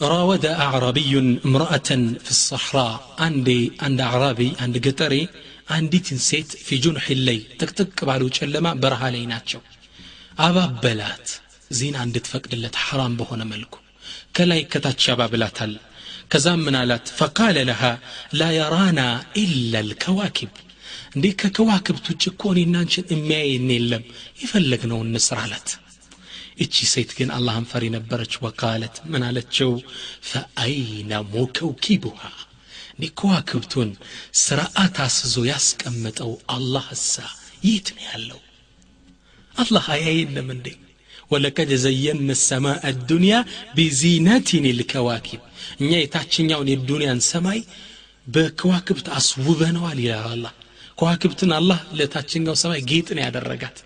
راود أعرابي امرأة في الصحراء عندي عند أعرابي عند قطري አንዲትን ሴት ፊ ጁንሕ ለይ ጥቅጥቅ ባሉ ጨለማ በረሃ ላይ ናቸው አባበላት ዚና እንድትፈቅድለት ሐራም በሆነ መልኩ ከላይ ከታች ያባብላታል ከዛም ምን አላት ፈቃለ ለሃ ላ የራና ኢላ ልከዋኪብ እንዴ ከከዋክብት ውጭ እኮ እኔና አንቺን የሚያየን የለም የፈለግነውን እንስራ አላት እቺ ሴት ግን አላህን ፈሪ ነበረች። ወቃለት ምን አለችው? ፈአይነ ሞከውኪቡሃ እኔ ከዋክብቱን ስርዓት አስዞ ያስቀመጠው አላህ እሳ የት ነው ያለው? አላህ አያየንም እንዴ? ወለቀድ ዘየን ሰማእ አዱንያ ቢዚነቲን ልከዋኪብ እኛ የታችኛውን የዱንያን ሰማይ በከዋክብት አስውበነዋል ይላል አላህ። ከዋክብትን አላህ ለታችኛው ሰማይ ጌጥ ነው ያደረጋት።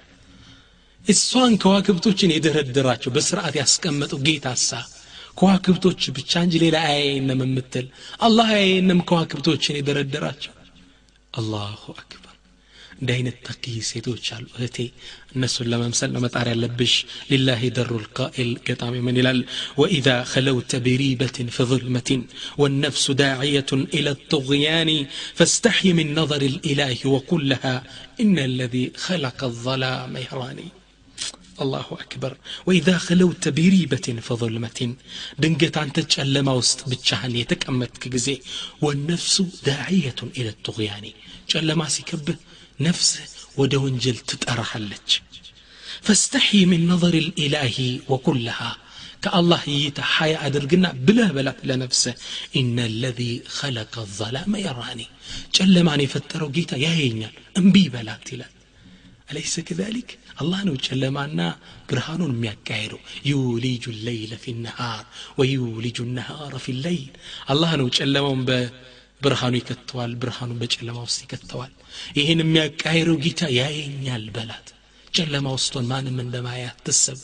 እሷን ከዋክብቶችን የደረደራቸው በስርዓት ያስቀመጠው ጌታ ሳ ከዋክብቶች ብቻ እንጂ ሌላ አያየንም የምትል አላህ አያየንም ከዋክብቶችን የደረደራቸው አላሁ አክበር እንዲህ አይነት ተቂ ሴቶች አሉ እህቴ እነሱን ለመምሰል ነው መጣር ያለብሽ ሊላህ ደሩ ልቃኢል ገጣሚ ምን ይላል ወኢዛ خلوت بريبة في ظلمة والنفس داعية إلى الطغيان فاستحي من نظر الإله وقل لها إن الذي خلق الظلام يراني الله أكبر. وإذا خلوت بريبة فظلمة دنقت عن تجألما وسط بتشهن يتكأمت كجزي والنفس داعية إلى الطغيان. جألما سيكبه نفسه ودونجل تتأرحلج فاستحي من نظر الإله وكلها. كالله يتا حياة أدرقنا بلا بلات لنفسه إن الذي خلق الظلام يراني. جلماني فتروا جيتا يا ينيال أنبي بلات لا. አለይሰ ከዛሊክ አላህ ነው ጨለማና ብርሃኑን የሚያካሄደው ዩሊጁ ለይለ ፊ ነሃር ወዩሊጁ ነሃረ ፊ ለይል አላህ ነው ጨለማውን በብርሃኑ ይከተዋል ብርሃኑን በጨለማ ውስጥ ይከተዋል ይህን የሚያካሄደው ጌታ ያየኛል በላት ጨለማ ውስቶን ማንም እንደማያት ትሰብ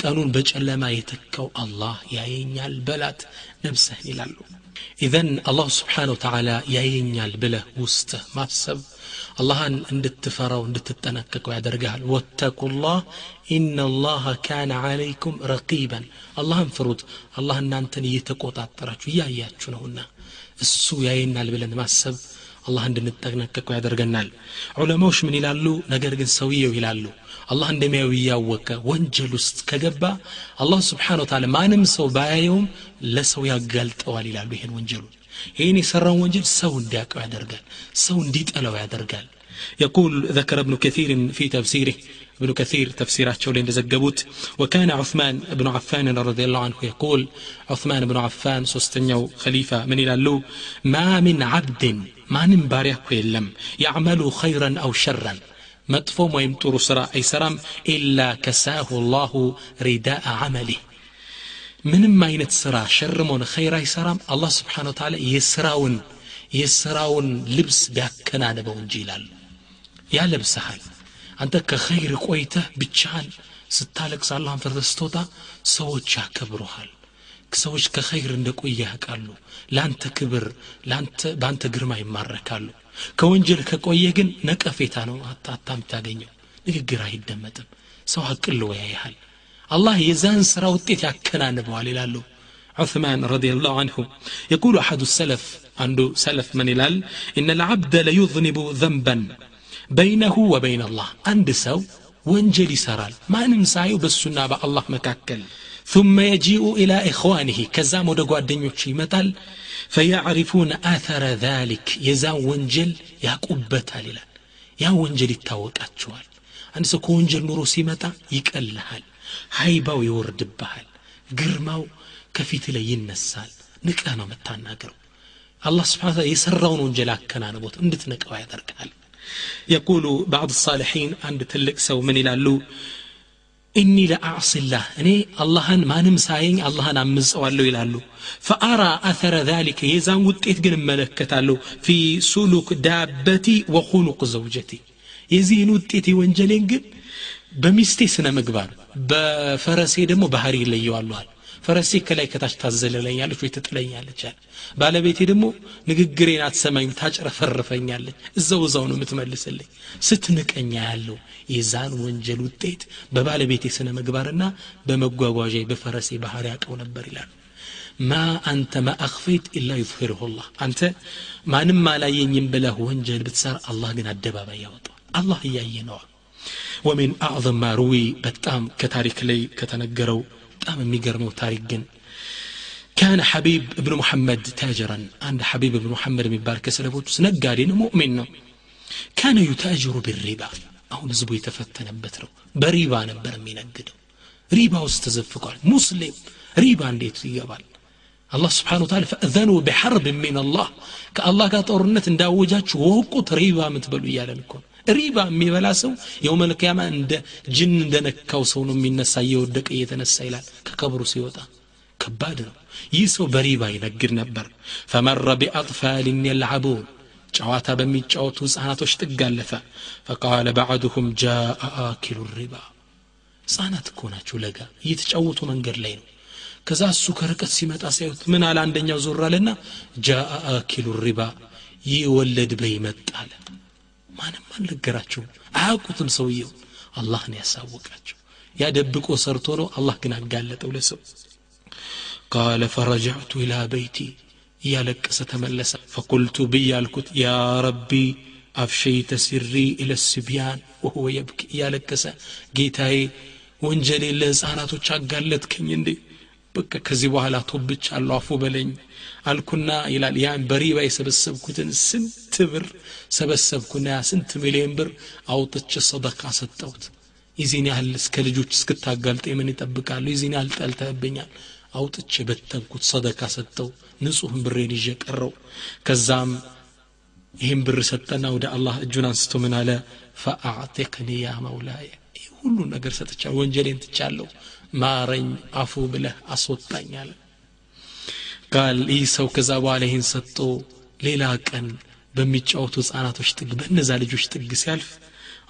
ቀኑን በጨለማ የተካው አላህ ያየኛል በላት ነብሰህን ይላሉ ኢዘን አላሁ ስብሓን ወተላ ያየኛል ብለህ ውስጥህ ማሰብ አላህን እንድትፈራው እንድትጠነቀቀው ያደርግሃል። ወተቁላህ ኢነላህ ካነ ዓለይኩም ረቂበን። አላህን ፍሩት። አላህ እናንተን እየተቆጣጠራችሁ እያያችሁ ነውና እሱ ያየናል ብለን ማሰብ አላህ እንድንጠነቀቀው ያደርገናል። ዑለማዎች ምን ይላሉ? ነገር ግን ሰውየው ይላሉ። አላህ እንደሚያዩ እያወቀ ወንጀል ውስጥ ከገባ አላህ ስብሓን ማንም ሰው ባያየውም ለሰው ያጋልጠዋል ይላሉ። ይሄን ወንጀሉን ይህን የሰራውን ወንጀል ሰው እንዲያውቀው ያደርጋል ሰው እንዲጠላው ያደርጋል يقول ذكر ابن كثير في تفسيره ابن كثير تفسير لين زقبوت وكان عثمان بن عفان رضي الله عنه يقول عثمان بن عفان سستنيو خليفة من إلى ما من عبد ما نمباريه يلم يعمل خيرا أو شرا مطفوم ويمطر سرا أي سرام إلا كساه الله رداء عمله ምንም አይነት ስራ ሸርም ሆነ ኸይር አይሰራም። አላህ ስብሓን ወተላ የስራውን የስራውን ልብስ ቢያከናንበው እንጂ ይላሉ ያለብሰሃል አንተ ከኸይር ቆይተህ ብቻህን ስታለቅስ አላህን ፈርተ ስትወጣ ሰዎች ያከብሩሃል። ሰዎች ከኸይር እንደ ቆየ ያውቃሉ። ለአንተ ክብር በአንተ ግርማ ይማረካሉ። ከወንጀል ከቆየ ግን ነቀፌታ ነው አታም ታገኘው ንግግር አይደመጥም። ሰው አቅሎ ያይሃል الله የዛን ስራ ውጤት ይከናነበዋል ይላሉ عثمان رضي الله عنه. يقول أحد السلف አንድ سلف ምን ይላል إن العبد ليذنب ذنبا بينه وبين الله. አንድ ሰው ወንጀል ይሰራል. ማንም ሳያየው በሱና በ الله መካከል. ثم يجيء إلى إخوانه ከዛም ወደ ጓደኞቹ ይመጣል فيعرفون آثر ذلك. يزان وانجل يقبتها للا يا وانجل أتشوال عند سو كونجل نورو سيمتا يكالهال ሀይባው ይወርድብሃል። ግርማው ከፊት ላይ ይነሳል። ንቀህ ነው የምታናገረው አላህ ስብን ታ የሰራውን ወንጀል አከናንቦት እንድትነቀው ያደርግሃል። የቁሉ ባዕድ ሳልሒን አንድ ትልቅ ሰው ምን ይላሉ? إني لا الله إني الله ما نمساين الله نعم مسؤول يلالو فأرى أثر ذلك يزان وتيت جن الملك في سلوك دابتي وخنق زوجتي يزين وتيت وانجلين جن بمستي مقبار በፈረሴ ደግሞ ባህሪ ይለየዋለዋል ፈረሴ ከላይ ከታች ታዘለለኛለች ወይ ትጥለኛለች አለ። ባለቤቴ ደግሞ ንግግሬን አትሰማኝም ታጭረፈርፈኛለች እዛው እዛው ነው የምትመልስልኝ። ስትንቀኛ ያለው የዛን ወንጀል ውጤት በባለቤቴ ስነ ምግባርና በመጓጓዣ በፈረሴ ባህሪ ያውቀው ነበር ይላሉ። ማ አንተ ማ አኽፈይት ኢላ ዩظሂርሁ ላህ። አንተ ማንም አላየኝም ብለህ ወንጀል ብትሰራ አላህ ግን አደባባይ ያወጣዋል። አላህ እያየ ነዋ ومن أعظم ما روي بتام كتاريك لي كتنقروا تام ميقرموا تاريك كان حبيب ابن محمد تاجرا. عند حبيب ابن محمد من بارك سلبوت سنقارين مؤمن. كان يتاجر بالربا. أو نزبو يتفتن بتره بريبا نبر من ريبا واستزفق مسلم. ريبا ليت يقبل الله سبحانه وتعالى فأذنوا بحرب من الله. كالله قال طورنت نداوجات وقوت ريبا متبلو يالا نكون ሪባ የሚበላ ሰው የውመልቅያማ እንደ ጅን እንደነካው ሰው ነው የሚነሳ እየወደቀ እየተነሳ ይላል። ከቀብሩ ሲወጣ ከባድ ነው። ይህ ሰው በሪባ ይነግድ ነበር። ፈመረ ቢአጥፋልን የልዓቡን ጨዋታ በሚጫወቱ ህፃናቶች ጥግ አለፈ። ፈቃለ ባዕድሁም ጃአ አኪሉ ሪባ። ህፃናት እኮ ናቸው ለጋ። እየተጫወቱ መንገድ ላይ ነው። ከዛ እሱ ከርቀት ሲመጣ ሲያዩት ምን አለ? አንደኛው ዞር አለና ጃአ አኪሉ ሪባ ይህ ወለድ በይ መጣለ ማንም አልነገራቸውም አያውቁትም ሰውየው አላህ ነው ያሳወቃቸው ያደብቆ ሰርቶ ነው አላህ ግን አጋለጠው ለሰው ቃለ ፈረጃዕቱ ኢላ በይቲ እያለቀሰ ተመለሰ ፈቁልቱ ብዬ አልኩት ያ ረቢ አፍሸይተ ሲሪ ኢለ ስቢያን ወሁወ የብኪ እያለቀሰ ጌታዬ ወንጀሌ ለህፃናቶች አጋለጥከኝ እንዴ በቃ ከዚህ በኋላ ቶብቻለሁ አፉ በለኝ አልኩና ይላል ያን በሪባ የሰበሰብኩትን ስንት ብር ሰበሰብኩና ያ ስንት ሚሊዮን ብር አውጥቼ ሰደቃ ሰጠሁት። ይዚህን ያህል እስከ ልጆች እስክታጋልጠ ምን ይጠብቃሉ? ይዚህን ያህል ጠልተህብኛል። አውጥቼ በተንኩት ሰደካ ሰጠው ንጹህን ብሬን ይዤ ቀረው። ከዛም ይህም ብር ሰጠና ወደ አላህ እጁን አንስቶ ምን አለ? ፈአዕቲቅኒ ያ መውላየ። ሁሉ ነገር ሰጥቻ ወንጀሌን ትቻለሁ። ማረኝ አፉ ብለህ አስወጣኝ ቃል ይህ ሰው ከዛ በኋላ ይህን ሰጥቶ ሌላ ቀን በሚጫወቱ ህጻናቶች ጥግ በእነዛ ልጆች ጥግ ሲያልፍ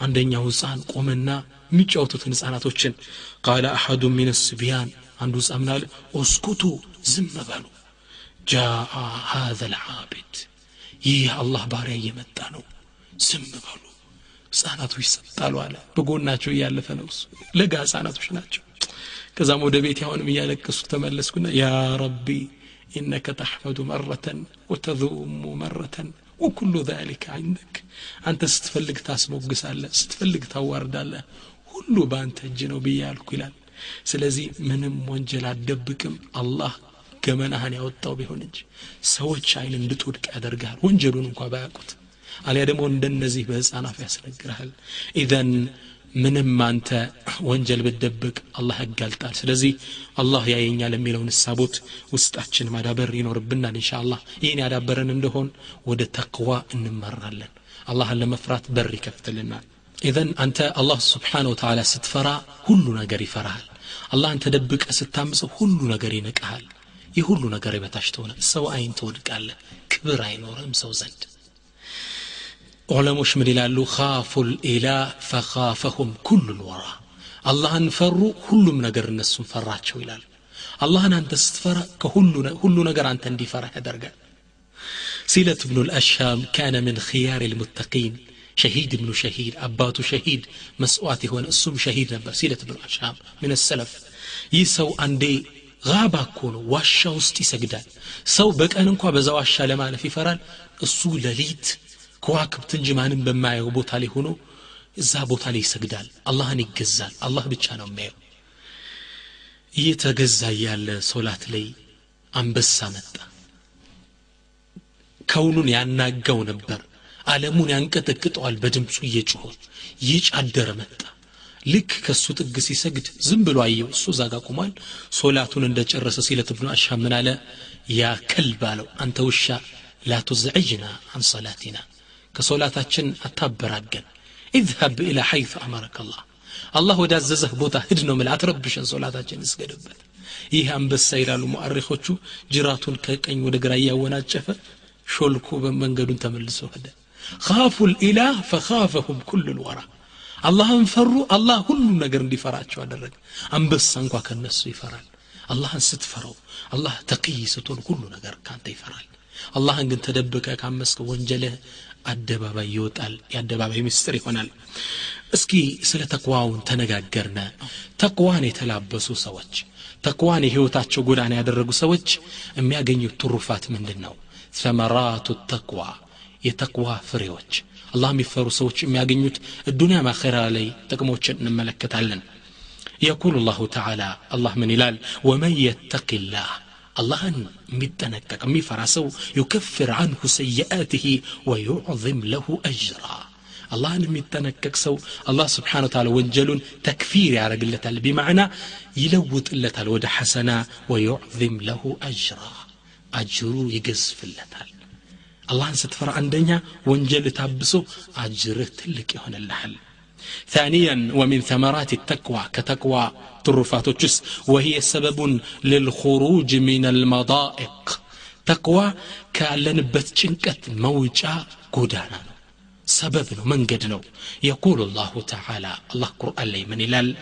አንደኛው ህፃን ቆመና የሚጫወቱትን ህፃናቶችን ቃለ አሐዱ ሚን ስቢያን አንዱ ህፃን ምናለ ኦስኩቱ ዝም በሉ ጃአ ሃذ ልዓቢድ ይህ አላህ ባሪያ እየመጣ ነው ዝም በሉ ህፃናቶች ይሰጣሉ አለ። በጎናቸው እያለፈ ነው እሱ። ለጋ ህፃናቶች ናቸው። ከዛም ወደ ቤት አሁንም እያለቀሱ ተመለስኩና ያ ረቢ إنك تحمد مرة وتذوم مرة وكل ذلك عندك أنت ستفلق تاسمو قسالة ستفلق ታዋርዳለህ ሁሉ በአንተ እጅ ነው ብያልኩ ይላል ስለዚህ ምንም ወንጀል አደብቅም አላህ ገመናህን ያወጣው ቢሆን እንጂ ሰዎች አይን እንድትወድቅ ያደርግሃል ወንጀሉን እንኳ ባያውቁት አሊያ ደግሞ እንደነዚህ በህፃናፍ ያስነግርሃል ኢዘን ምንም አንተ ወንጀል ብደብቅ አላህ ያጋልጣል ስለዚህ አላህ ያየኛል የሚለውን እሳቦት ውስጣችን ማዳበር ይኖርብናል እንሻ አላህ ይህን ያዳበረን እንደሆን ወደ ተቅዋ እንመራለን። አላህን ለመፍራት በር ይከፍትልናል። ኢዘን አንተ አላህ ስብሓን ወተላ ስትፈራ ሁሉ ነገር ይፈራሃል። አላህን ተደብቀ ስታምፀው ሁሉ ነገር ይንቀሃል ይህ ሁሉ ነገር የበታች ተሆነ ሰው አይን ትወድቃለህ። ክብር አይኖርም ሰው ዘንድ ዑለሞች ምን ይላሉ ካፉ ልኢላህ ፈካፈሁም ኩሉ ልወራ አላህን ፈሩ ሁሉም ነገር እነሱን ፈራቸው ይላሉ አላህን አንተ ስትፈራ ከሁሉ ነገር አንተ እንዲፈራ ያደርጋል ሲለት ብኑ ልአሻም ካነ ምን ኪያር ልሙተቂን ሸሂድ ብኑ ሸሂድ አባቱ ሸሂድ መስዋዕት የሆነ እሱም ሸሂድ ነበር ሲለት ብኑ አሻም ምን ሰለፍ ይህ ሰው አንዴ ጋባ እኮ ነው ዋሻ ውስጥ ይሰግዳል ሰው በቀን እንኳ በዛ ዋሻ ለማለፍ ይፈራል እሱ ለሊት ከዋክብት እንጂ ማንም በማየው ቦታ ላይ ሆኖ እዛ ቦታ ላይ ይሰግዳል። አላህን ይገዛል። አላህ ብቻ ነው የሚያየው። እየተገዛ ያለ ሶላት ላይ አንበሳ መጣ። ከውኑን ያናጋው ነበር። ዓለሙን ያንቀጠቅጠዋል። በድምፁ እየጮኸ ይጫደረ መጣ። ልክ ከሱ ጥግ ሲሰግድ ዝም ብሎ አየው። እሱ እዛ ጋር ቁሟል ሶላቱን እንደጨረሰ ሲለት ብኑ አሻ አለ? ያ ከልብ አለው አንተ ውሻ ላ ቱዝዕጅና አን ሰላቲና ከሶላታችን አታበራገን ኢዝሀብ ኢላ ሐይፍ አመረከ አላህ አላህ ወዳዘዘህ ቦታ ሂድ ነው ምል አትረብሸን ሶላታችን እስገድበት ይህ አንበሳ ይላሉ ሙአሪኮቹ ጅራቱን ከቀኝ ወደ ግራ እያወናጨፈ ሾልኮ መንገዱን ተመልሶ ሄደ ካፉ ልኢላህ ፈካፈሁም ኩሉ ልወራ አላህን ፈሩ አላህ ሁሉም ነገር እንዲፈራቸው አደረገ አንበሳ እንኳ ከነሱ ይፈራል አላህን ስትፈረው አላህ ተቅይ ስትሆን ሁሉ ነገር ካንተ ይፈራል አላህን ግን ተደብቀ ካመስከ ወንጀልህ አደባባይ ይወጣል። የአደባባይ ምስጢር ይሆናል። እስኪ ስለ ተቅዋውን ተነጋገርነ ተቅዋን የተላበሱ ሰዎች ተቅዋን የህይወታቸው ጎዳና ያደረጉ ሰዎች የሚያገኙት ትሩፋት ምንድን ነው ሰመራቱ ተቅዋ የተቅዋ ፍሬዎች። አላህ የሚፈሩ ሰዎች የሚያገኙት እዱንያ ማኸራ ላይ ጥቅሞችን እንመለከታለን። የቁል ላሁ ተዓላ አላህ ምን ይላል? ወመን የተቂላህ አላህን የሚጠነቀቅ የሚፈራ ሰው ዩከፍር አንሁ ሰይአትህ ወዩዕظም ለሁ አጅራ አላህን የሚጠነቀቅ ሰው አላህ ስብሓን ታላ ወንጀሉን ተክፊር ያደረግለታል ቢማዕና ይለውጥለታል ወደ ሐሰና ወዩዕظም ለሁ አጅራ አጅሩ ይገዝፍለታል አላህን ስትፈራ አንደኛ ወንጀል ታብሶ አጅርህ ትልቅ ይሆንልሃል ثانيا ومن ثمرات التقوى كتقوى ترفات الجس وهي سبب للخروج من المضائق. تقوى كالن شنكة موجة قدانا. سبب من قدنو يقول الله تعالى الله قرآن لي من إلال.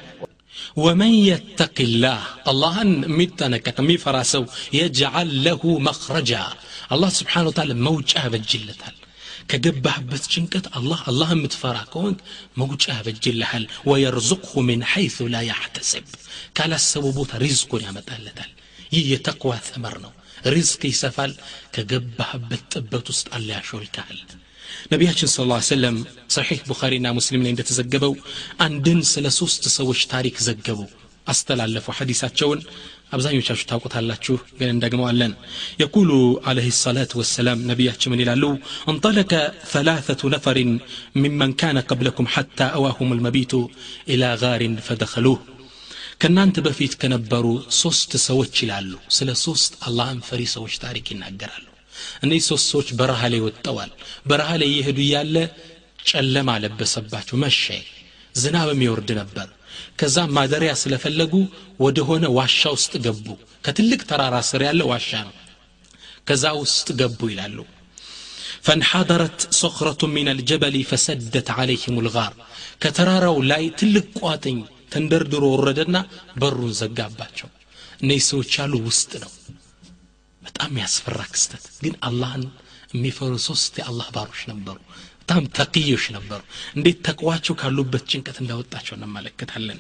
ومن يتق الله الله متنكك مي فراسو يجعل له مخرجا. الله سبحانه وتعالى موجة بجلتها. ከገባህበት ጭንቀት አላህ አላህ የምትፈራ ከሆንክ መውጫ ያበጅልሃል። ወየርዙቅሁ ምን ሐይث ላ ያሕተስብ ካላሰቡ ቦታ ሪዝቁን ያመጣለታል። ይህ የተቅዋ ተመር ነው። ሪዝቅ ይሰፋል። ከገባህበት ጥበት ውስጥ አላ ያሾልካል። ነቢያችን ስለ ላ ሰለም ሰሒሕ ቡኻሪና ሙስሊም ላይ እንደተዘገበው አንድን ስለ ሶስት ሰዎች ታሪክ ዘገቡ። አስተላለፉ ሐዲሳቸውን አብዛኞቻችሁ ታውቁታላችሁ ግን እንደግመዋለን የቁሉ አለህ ሰላት ወሰላም ነቢያችን ምን ይላሉ እንጠለከ ثلاثة نفر ممن كان قبلكم حتى أواهم المبيت إلى غار فدخلوه ከእናንተ በፊት ከነበሩ ሶስት ሰዎች ይላሉ ስለ ሶስት አላህን ፈሪ ሰዎች ታሪክ ይናገራሉ እነዚህ ሶስት ሰዎች በረሃ ላይ ወጥተዋል በረሃ ላይ እየሄዱ እያለ ጨለማ ለበሰባቸው መሸ ዝናብም ይወርድ ነበር ከዛ ማደሪያ ስለፈለጉ ወደሆነ ዋሻ ውስጥ ገቡ። ከትልቅ ተራራ ስር ያለ ዋሻ ነው። ከዛ ውስጥ ገቡ ይላሉ። ፈንሓደረት ሶኽረቱ ምን አልጀበሊ ፈሰደት ዓለይህም ልጋር። ከተራራው ላይ ትልቅ ቋጥኝ ተንደርድሮ ወረደና በሩን ዘጋባቸው። እነዚህ ሰዎች ያሉ ውስጥ ነው። በጣም ያስፈራ ክስተት። ግን አላህን የሚፈሩ ሶስት የአላህ ባሮች ነበሩ። በጣም ተቅዮች ነበሩ እንዴት ተቅዋቸው ካሉበት ጭንቀት እንዳወጣቸው እንመለከታለን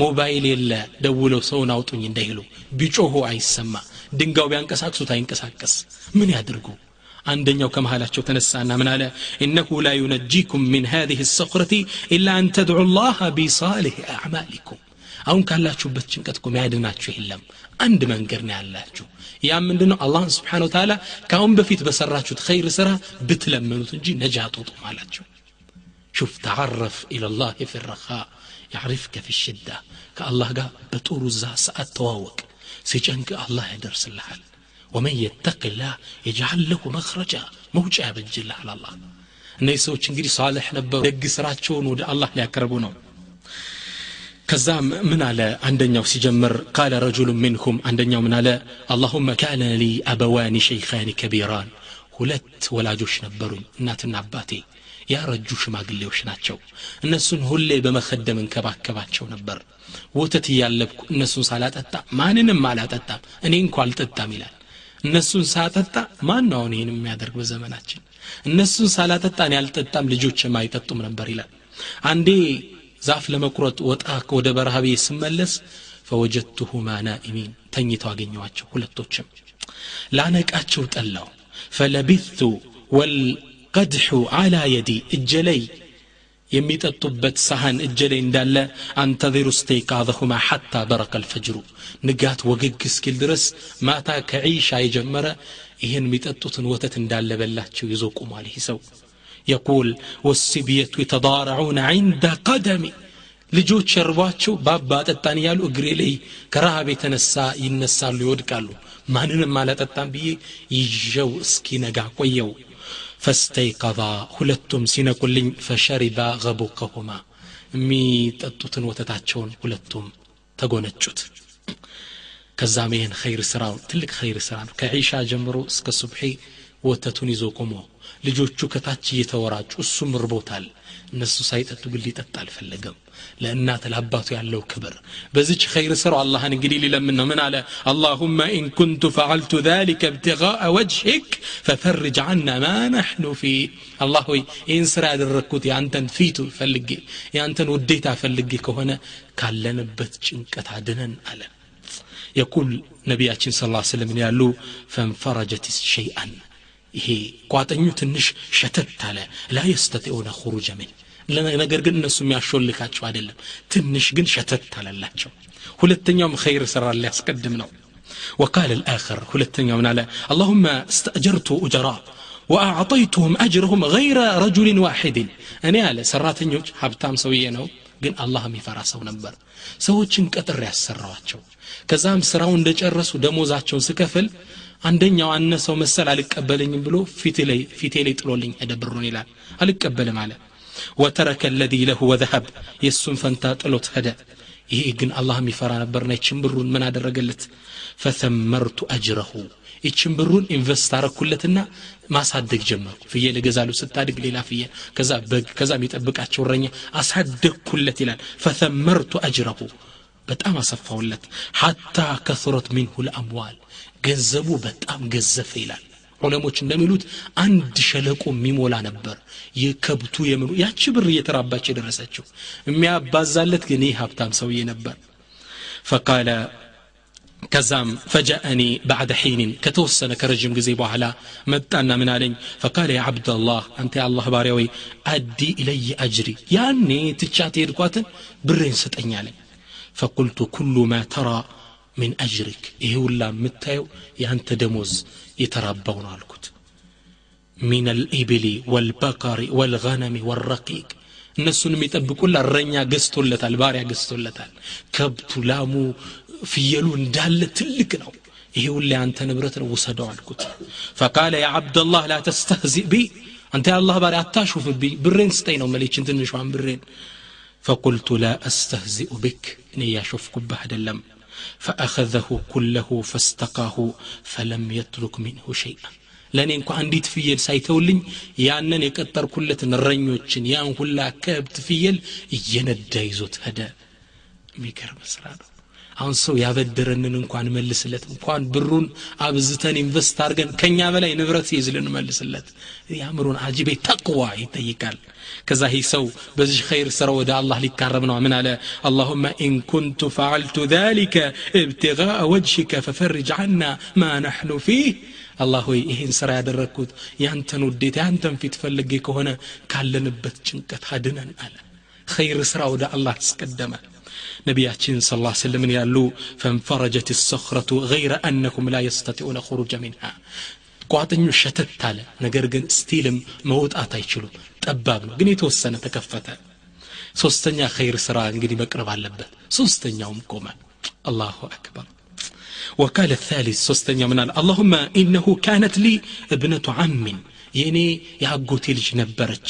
ሞባይል የለ ደውለው ሰውን አውጡኝ እንዳይሉ ቢጮሁ አይሰማ ድንጋው ቢያንቀሳቅሱት አይንቀሳቀስ ምን ያድርጉ አንደኛው ከመሃላቸው ተነሳና ምን አለ ኢነሁ ላ ዩነጂኩም ሚን ሃዚህ ሰኽረቲ ኢላ አን ተድዑ ላህ ቢሳልህ አዕማሊኩም አሁን ካላችሁበት ጭንቀት እኮ ሚያድናችሁ የለም። አንድ መንገድ ነው ያላችሁ። ያ ምንድን ነው አላህን ስብሓን ወተላ ከአሁን በፊት በሰራችሁት ኸይር ስራ ብትለመኑት እንጂ ነጃ አትወጡም አላቸው። ሹፍ ተዓረፍ ኢለላህ ፊ ረኻ ያዕሪፍከ ፊ ሽዳ ከአላህ ጋር በጦሩ ዛ ሰዓት ተዋወቅ። ሲጨንቅ አላህ ያደርስልሃል። ወመን የተቅ ላህ የጃዓል ለሁ መክረጃ መውጫ ያበጅልሃል አላህ። እነዚህ ሰዎች እንግዲህ ሳልሕ ነበሩ። ደግ ስራቸውን ወደ አላህ ሊያቀርቡ ነው ከዛም ምን አለ? አንደኛው ሲጀምር ቃለ ረጁሉ ሚንሁም አንደኛው ምን አለ? አላሁመ ካነ ሊ አበዋኒ ሸይኻኒ ከቢራን። ሁለት ወላጆች ነበሩኝ እናትና አባቴ። ያረጁ ሽማግሌዎች ናቸው። እነሱን ሁሌ በመከደም እንከባከባቸው ነበር። ወተት እያለብኩ እነሱን ሳላጠጣ ማንንም አላጠጣም። እኔ እንኳ አልጠጣም ይላል። እነሱን ሳጠጣ ማን ነው አሁን ይህን የሚያደርግ በዘመናችን? እነሱን ሳላጠጣ እኔ አልጠጣም ልጆችም አይጠጡም ነበር ይላል። አንዴ ዛፍ ለመቁረጥ ወጣ ወደ በረሃ ቤ ስመለስ ፈወጀድቱሁማ ናኢሚን ተኝተው አገኘዋቸው ሁለቶችም ላነቃቸው ጠላው ፈለቢቱ ወልቀድሑ አላ የዲ እጀ ላይ የሚጠጡበት ሳህን እጀ ላይ እንዳለ አንተዚሩ ስተይቃዘሁማ ሐታ በረቀ ልፈጅሩ ንጋት ወገግ እስኪል ድረስ ማታ ከዒሻ የጀመረ ይህን የሚጠጡትን ወተት እንዳለ በላቸው ይዞ ቁሟል ይህ ሰው يقول والسبية يتضارعون عند قدمي ልጆች የርቧቸው ባባ ጠጣን እያሉ እግሬ ላይ ከረሃብ የተነሳ ይነሳሉ ይወድቃሉ ማንንም አላጠጣም ብዬ ይዤው እስኪነጋ ቆየው ፈስተይቀዛ ሁለቱም ሲነቁልኝ ፈሸሪባ ገቡቀሁማ የሚጠጡትን ወተታቸውን ሁለቱም ተጎነጩት ከዛም ይህን ኸይር ስራውን ትልቅ ኸይር ስራ ነው ከዒሻ ጀምሮ እስከ ሱብሒ ወተቱን ይዞ ቆሞ ልጆቹ ከታች እየተወራጩ እሱም ርቦታል እነሱ ሳይጠጡ ግን ሊጠጣ አልፈለገም ለእናት ለአባቱ ያለው ክብር በዚች ኸይር ስራው አላህን እንግዲህ ሊለምን ነው ምን አለ አላሁመ ኢን ኩንቱ ፈዓልቱ ذلك ابتغاء وجهك ففرج عنا ما نحن فيه አላህ ሆይ ይህን ስራ ያደረግኩት የአንተን ፊቱ ፈልጌ የአንተን ውዴታ ፈልጌ ከሆነ ካለንበት ጭንቀት አድነን አለ የቁል ነቢያችን ስ ስለም ያሉ ፈንፈረጀት ሸይአን ይሄ ቋጠኙ ትንሽ ሸተት አለ ላ የስተጢኡነ ሁሩጀ ምን ነገር ግን እነሱ የሚያሾልካቸው አይደለም ትንሽ ግን ሸተት አለላቸው ሁለተኛውም ኸይር ስራ ሊያስቀድም ነው وقال الآخر ሁለተኛው ምን አለ اللهم استأجرت أجراء وأعطيتهم أجرهم غير رجل واحد እኔ አለ ሰራተኞች ሀብታም ሰውዬ ነው ግን አላህ የሚፈራ ሰው ነበር ሰዎችን ቀጥር ያሰራዋቸው ከዛም ስራው እንደጨረሱ ደሞዛቸውን ስከፍል አንደኛው አነሰው መሰል አልቀበለኝም ብሎ ፊቴ ላይ ጥሎልኝ ሄደ ብሩን ይላል አልቀበልም አለ ወተረከ ለዚ ለሁ ወዘሀብ የእሱን ፈንታ ጥሎት ሄደ ይሄ ግን አላህ የሚፈራ ነበርና ይችን ብሩን ምን አደረገለት ፈተመርቱ አጅረሁ ይችን ብሩን ኢንቨስት አረኩለትና ማሳደግ ጀመርኩ ፍየል እገዛሉ ስታድግ ሌላ ፍየል ከዛ በግ ከዛ የሚጠብቃቸው እረኛ አሳደግኩለት ይላል ፈተመርቱ አጅረሁ በጣም አሰፋውለት ሐታ ከስረት ሚንሁ ልአምዋል ገንዘቡ በጣም ገዘፈ ይላል ዑለሞች እንደሚሉት አንድ ሸለቆ የሚሞላ ነበር የከብቱ የምኑ ያቺ ብር እየተራባች የደረሰችው የሚያባዛለት ግን ይህ ሀብታም ሰውዬ ነበር ፈቃለ ከዛም ፈጃአኒ ባዕደ ሒንን ከተወሰነ ከረዥም ጊዜ በኋላ መጣና ምን አለኝ ፈቃለ ያ ዓብደላህ አንተ የአላህ ባሪያ ወይ አዲ ኢለይ አጅሪ ያኔ ትቻት የሄድኳትን ብሬን ስጠኝ አለኝ ፈቁልቱ ኩሉ ማ ተራ ምን አጅሪክ ይሄ ሁላ የምታየው የአንተ ደሞዝ የተራባው ነው አልኩት ሚን አልኢብሊ ወልበቀሪ ወልገነሚ ወረቂቅ እነሱን የሚጠብቁላ እረኛ ገዝቶለታል ባሪያ ገዝቶለታል ከብቱ ላሙ ፍየሉ እንዳለ ትልቅ ነው ይሄ ሁሌ አንተ ንብረት ነው ውሰደው አልኩት ፈቃለ ያ ዓብደላህ ላ ተስተህዚእ ቢ አንተ የአላህ ባሪያ አታሹፍብኝ ብሬን ስጠኝ ነው መሌችን ትንሿን ብሬን فقلت لا أستهزئ بك إن يشوفك دلم فأخذه كله فاستقاه فلم يترك منه شيئا ለእኔ እንኳ አንዲት ፍየል ሳይተውልኝ ያንን የቀጠርኩለትን እረኞችን ያን ሁላ ከብት ፍየል እየነዳ ይዞት ሄደ የሚገርም ስራ ነው አሁን ሰው ያበደረንን እንኳን መልስለት እንኳን ብሩን አብዝተን ኢንቨስት አድርገን ከኛ በላይ ንብረት ሲይዝ ልንመልስለት የአእምሮን አጅቤ ተቅዋ ይጠይቃል ከዛ ይህ ሰው በዚህ ኸይር ስራ ወደ አላህ ሊካረም ነው ምን አለ አላሁመ ኢን ኩንቱ ፈዓልቱ ذلك ابتغاء وجهك ففرج عنا ما نحن فيه አላህ ሆይ ይህን ስራ ያደረግኩት ያንተን ውዴታ ያንተን ፊት ፈልጌ ከሆነ ካለንበት ጭንቀት አድነን አለ ኸይር ስራ ወደ አላህ አስቀደመ ነቢያችን ስ ላ ስልምን ያሉ ፈንፈረጀት ሰኽረቱ ገይረ አነሁም ላ የስተጢኡነ ኹሩጀ ሚንሃ ቋጥኙ ሸተት አለ ነገር ግን ስቲልም መውጣት አይችሉም ጠባብ ነው ግን የተወሰነ ተከፈተ ሶስተኛ ኸይር ስራ እንግዲህ መቅረብ አለበት ሶስተኛውም ቆመ አላሁ አክበር وقال الثالث سوستن من اللهم إنه كانت لي ابنة عم يعني يا قوتي لج نبرج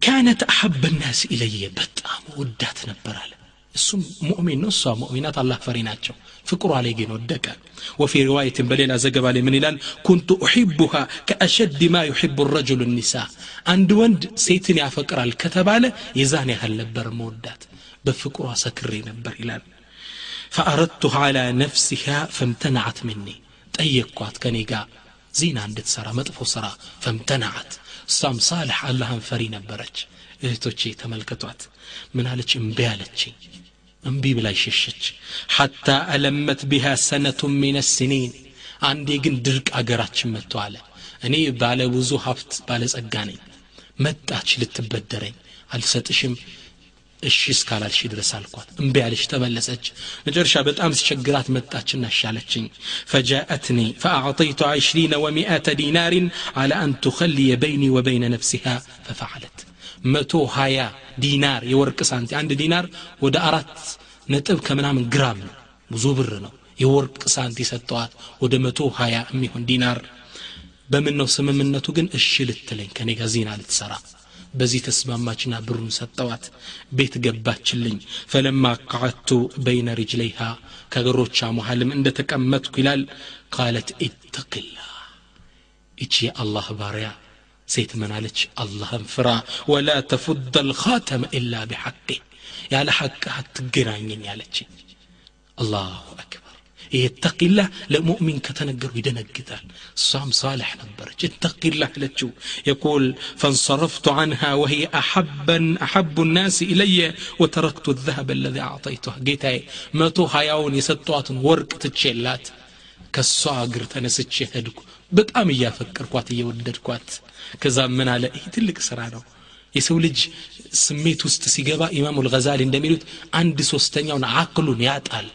كانت أحب الناس إلي بتام ودات نبرال እሱም ሙእሚን ነው እሷ ሙእሚናት አላህ ፈሪ ናቸው ፍቅሩ ላይ ግን ወደቀ ወፊ ሪዋየትን በሌላ ዘገባ ላይ ምን ይላል ኩንቱ ኡሒቡሃ ከአሸድ ማ ዩሕቡ ረጅሉ ኒሳ አንድ ወንድ ሴትን ያፈቅራል ከተባለ የዛን ያህል ነበር መወዳት በፍቅሯ ሰክሬ ነበር ይላል ፈአረድቱሃ አላ ነፍሲሃ ፈምተናዓት ምኒ ጠየቅኳት ከኔ ጋር ዚና እንድትሰራ መጥፎ ስራ ፈምተናዓት እሷም ሳልሕ አላህን ፈሪ ነበረች እህቶቼ ተመልከቷት ምን አለች እምቢ አለችኝ እምቢ ብላ ይሸሸች ሐታ አለመት ቢሃ ሰነቱ ሚን ስኒን አንዴ ግን ድርቅ አገራችን መጥቶ አለ እኔ ባለ ብዙ ሀብት ባለጸጋ ነኝ መጣች ልትበደረኝ አልሰጥሽም እሺ እስካላልሽ ድረስ አልኳት እምቢ አለች ተመለሰች መጨረሻ በጣም ስቸግራት መጣችና እሻለችኝ ፈጃአትኒ ፈአዕطይቱ 20 ወሚአተ ዲናርን አለ አን ትኸልየ በይኒ ወበይነ ነፍሲሃ ፈፈዓለት መቶ ሀያ ዲናር የወርቅ ሳንቲ አንድ ዲናር ወደ አራት ነጥብ ከምናምን ግራም ነው። ብዙ ብር ነው። የወርቅ ሳንቲ ሰጠዋት ወደ መቶ ሀያ የሚሆን ዲናር። በምን ነው ስምምነቱ ግን? እሺ ልትለኝ ከኔ ጋር ዜና ልትሰራ። በዚህ ተስማማችና ብሩን ሰጠዋት። ቤት ገባችልኝ። ፈለማ ቃዓቱ በይነ ሪጅለይሃ ከእግሮቿ መሃልም እንደ ተቀመጥኩ ይላል። ቃለት ኢተቅላ ይቺ የአላህ ባሪያ ሴት ምን አለች አላህን ፍራ ወላ ተፉደ ልኻተመ ኢላ ቢሐቄ ያለ ሐቅ አትገናኘኝ ያለች አላሁ አክበር ይህ እተቂላህ ለሙእሚን ከተነገሩ ይደነግጣል እሷም ሳልሕ ነበረች እተቂላህ አለችው የቁል ፈንصረፍቱ አንሃ ወህየ አሐበን አሐቡ ናስ ኢለየ ወተረክቱ ذهب الذي أعطيته ጌታዬ መቶ ሀያውን የሰጧትን ወርቅ ትቼላት ከሷ እግር ተነስቼ ሄድኩ በጣም እያፈቀርኳት እየወደድኳት ከዛ ምን አለ ይህ ትልቅ ስራ ነው የሰው ልጅ ስሜት ውስጥ ሲገባ ኢማሙ ልገዛሊ እንደሚሉት አንድ ሶስተኛውን አቅሉን ያጣል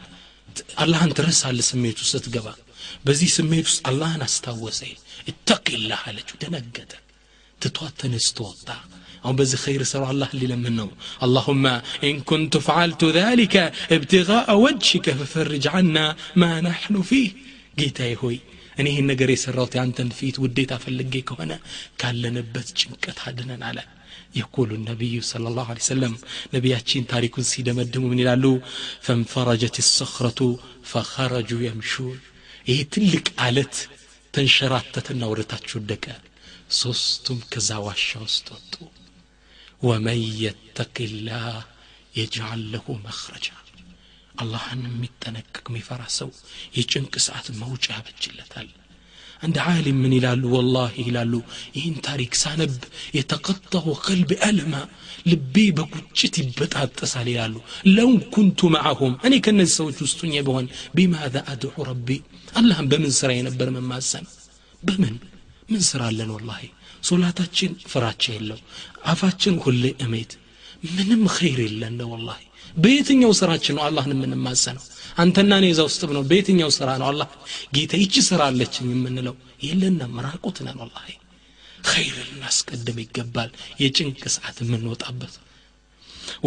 አላህን ትረሳለ ስሜት ውስጥ ስትገባ በዚህ ስሜት ውስጥ አላህን አስታወሰ እተቂላህ አለችው ደነገጠ ትቷት ተነስቶ ወጣ አሁን በዚህ ኸይር ስራ አላህ ሊለምን ነው አላሁመ ኢን ኩንቱ ፈዓልቱ ذلك ابتغاء وجهك ففرج عنا ما نحن فيه ጌታዬ ሆይ እኔ ይህን ነገር የሰራሁት ያንተን ፊት ውዴታ ፈልጌ ከሆነ ካለንበት ጭንቀት አድነን አለ يقول النبي صلى الله عليه وسلم نبياتين تاريكون سيدة مدهم من يلالو فانفرجت الصخرة فخرجوا يمشون ይህ ትልቅ አለት ተንሸራተትና ወደታችሁ ወደቀ ሶስቱም ከዛ ዋሻ ውስጥ ወጡ ወመን የተቂ ላህ የጅዓል ለሁ መኽረጃ አላህን የሚጠነቀቅ የሚፈራ ሰው የጭንቅ ሰዓት መውጫ ያበጅለታል عند عالم من يلالو والله يلالو. إن تاريك سانب يتقطع قلب ألما لبي بكتشت بتعطسال يلالو. لو كنت معهم أنا كان نسوي وسطني بهون بماذا أدعو ربي؟ اللهم بمن سرى ينبر من ماسن. بمن؟ من سرى لنا والله. صلاتاتችን ፍራቻ የለው አፋችን كل أميت. منم خير إلا والله. በየትኛው ስራችን ነው አላህን የምንማጸነው አንተና እኔ እዛ ውስጥ ነው በየትኛው ስራ ነው አላህ ጌታ ይቺ ስራ አለችኝ የምንለው የለንም ራቁት ነን ወላሂ ኸይር ልናስቀድም ይገባል የጭንቅ ሰዓት የምንወጣበት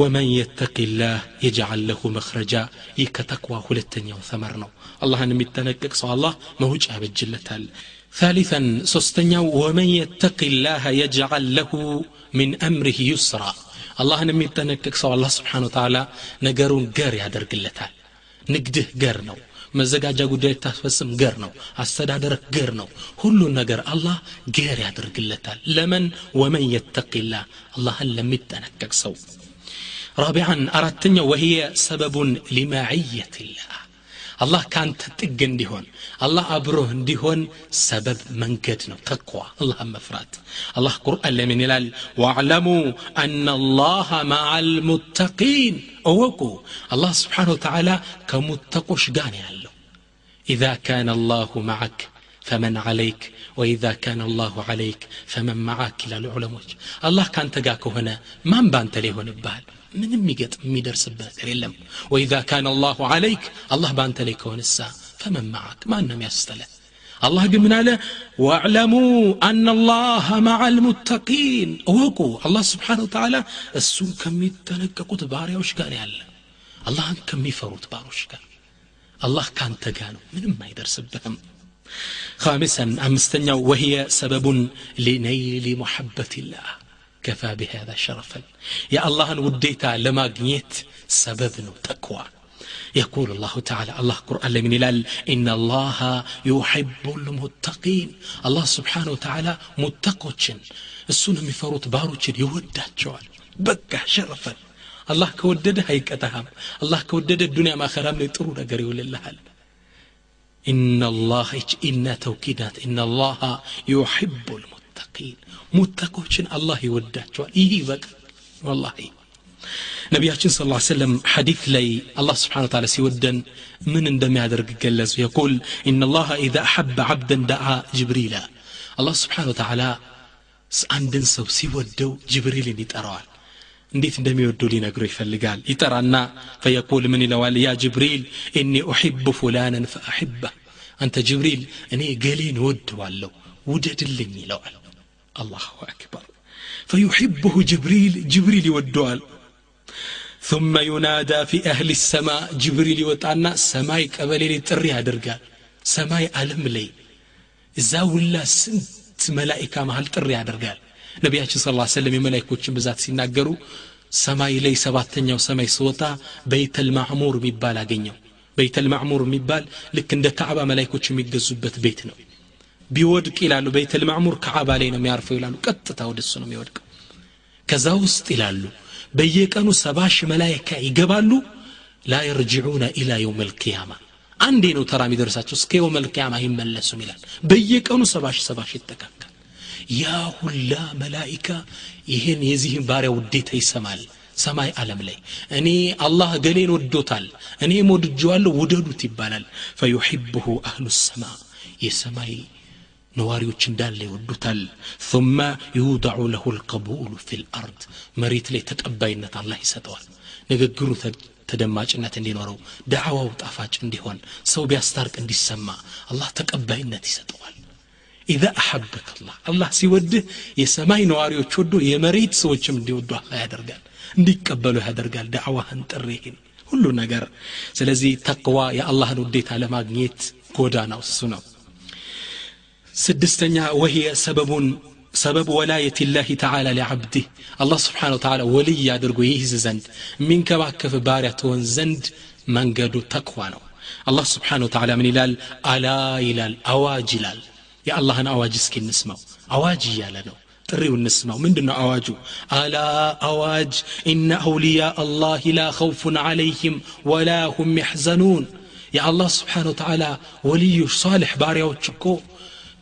ወመን የተቂ ላህ የጅዓል ለሁ መክረጃ ይህ ከተቅዋ ሁለተኛው ተመር ነው አላህን የሚጠነቅቅ ሰው አላህ መውጫ ያበጅለታል ثالثا سستنيا ومن يتق الله يجعل له من أمره يسرا አላህን የሚጠነቅቅ ሰው አላህ ስብሓን ወተላ ነገሩን ገር ያደርግለታል ንግድህ ገር ነው መዘጋጃ ጉዳይ ታስፈጽም ገር ነው አስተዳደርህ ገር ነው ሁሉን ነገር አላህ ገር ያደርግለታል ለመን ወመን የተቂላ አላህን ለሚጠነቀቅ ሰው ራቢዓን አራተኛው ወህየ ሰበቡን ሊማዕየት ላህ አላህ ከአንተ ጥግ እንዲሆን አላህ አብሮህ እንዲሆን ሰበብ መንገድ ነው ተቅዋ አላህን መፍራት አላህ ቁርአን ለምን ይላል ዋዕለሙ አና አላህ ማዓ አልሙተቂን እወቁ አላህ ስብሓን ወተዓላ ከሙተቆች ጋር ያለው ኢዛ ካነ አላሁ ማዓክ ፈመን ዓለይክ ወኢዛ ካነ አላሁ ዓለይክ ፈመን ማዓክ ይላሉ ዑለሞች አላህ ከአንተ ጋር ከሆነ ማን በአንተ ላይ ይሆንብሃል ምንም የሚገጥም የሚደርስብህ ነገር የለም ወኢዛ ካነ አላሁ ዓለይክ አላህ በአንተ ላይ ከሆነሳ ፈመን ማዓክ ማን ነው ያስተለ አላህ ግን ምን አለ ወዕለሙ አና አላህ ማዓ አልሙተቂን እወቁ አላህ ስብሓን ወተዓላ እሱን ከሚጠነቀቁት ባሪያዎች ጋር ያለ አላህን ከሚፈሩት ባሮች ጋር አላህ ካንተ ጋር ነው ምንም አይደርስብህም خامسا أمستنيا وهي سبب لنيل محبة الله كفى بهذا شرفا. يا الله وديتا لما قنيت سبب تقوى. يقول الله تعالى الله قرآن من الال إن الله يحب المتقين. الله سبحانه وتعالى متقوشن السنة مفروت باروشن يودات جوال بقى شرفا. الله كودده هيكتهم. الله كودده الدنيا ما خرام ليطرو نقر الله إن الله إن ተውኪድ ናት. إن الله يحب المتقين. المتقين. ሙተቂዎችን الله ይወዳቸዋል إيه بك والله. نبي صلى الله عليه وسلم حديث لي الله سبحانه وتعالى سيودا من عندما يدرك الجلس يقول إن الله إذا أحب عبدا دعا جبريلا الله سبحانه وتعالى አንድን ሰው ሲወድ جبريل ይጠራል እንዴት እንደሚወዱ ሊነግሩ ይፈልጋል። ይጠራና فيقول ምን ይለዋል? يا جبريل إني أحب فلانا فأحبه አንተ ጅብሪል እኔ ገሌን ወድዋለሁ ውደድልኝ ይለዋል። አላሁ አክበር ፈዩሕብሁ ጅብሪል ጅብሪል ይወደዋል ثم ينادى في أهل السماء جبريل يوطانا سماي قبلي ጥሪ ያደርጋል ሰማይ ዓለም ላይ እዛ ውላ ስንት መላኢካ መሃል ጥሪ ያደርጋል ነቢያችን ስለ ሰለም የመላይኮችን ብዛት ሲናገሩ ሰማይ ላይ ሰባተኛው ሰማይ ስወጣ በይተል ማዕሙር የሚባል አገኘው በይተል ማዕሙር የሚባል ልክ እንደ ካዕባ መላይኮች የሚገዙበት ቤት ነው ቢወድቅ ይላሉ በይተል ማዕሙር ካዕባ ላይ ነው የሚያርፈው ይላሉ ቀጥታ ወደሱ ነው የሚወድቀው ከዛ ውስጥ ይላሉ በየቀኑ ሰባ ሺህ መላይካ ይገባሉ ላ የርጅዑነ ኢላ የውም ልቅያማ አንዴ ነው ተራ የሚደርሳቸው እስከ የው መልቅያም አይመለሱም ይላል በየቀኑ ሰባ ሺህ ሰባ ሺህ ይጠቃቃል ያ ሁላ መላኢካ ይህን የዚህን ባሪያ ውዴታ ይሰማል ሰማይ ዓለም ላይ እኔ አላህ ገሌን ወዶታል እኔም ወድጀዋለሁ ውደዱት ይባላል ፈዩሕብሁ አህሉ ሰማ የሰማይ ነዋሪዎች እንዳለ ይወዱታል። ثመ ይውضዑ ለሁ ልቀቡሉ ፊ ልአርድ መሬት ላይ ተቀባይነት አላህ ይሰጠዋል። ንግግሩ ተደማጭነት እንዲኖረው ዳዕዋው ጣፋጭ እንዲሆን ሰው ቢያስታርቅ እንዲሰማ አላህ ተቀባይነት ይሰጠዋል። ኢዛ አሐበክ አላህ አላህ ሲወድህ የሰማይ ነዋሪዎች ወዶ የመሬት ሰዎችም እንዲወዱ አላህ ያደርጋል እንዲቀበሉ ያደርጋል። ዳዕዋህን ጥሪህን ሁሉ ነገር። ስለዚህ ተቅዋ የአላህን ውዴታ ለማግኘት ጎዳናው እሱ ነው። ስድስተኛ ወህየ ሰበቡን ሰበብ ወላየት ላህ ተዓላ ሊዓብድህ አላህ ስብሓን ወተዓላ ወልይ አድርጎ ይይዝ ዘንድ የሚንከባከፍ ባሪያ ትሆን ዘንድ መንገዱ ተቅዋ ነው አላህ ስብሓን ወተዓላ ምን ይላል አላ ይላል አዋጅ ይላል የአላህን አዋጅ እስኪ እንስማው አዋጅ እያለ ነው ጥሪው እንስማው ምንድን ነው አዋጁ አላ አዋጅ ኢነ አውልያ አላህ ላ ኸውፉን ዓለይህም ወላ ሁም ያሕዘኑን የአላህ ስብሓን ወተዓላ ወልዮች ሳልሕ ባሪያዎች እኮ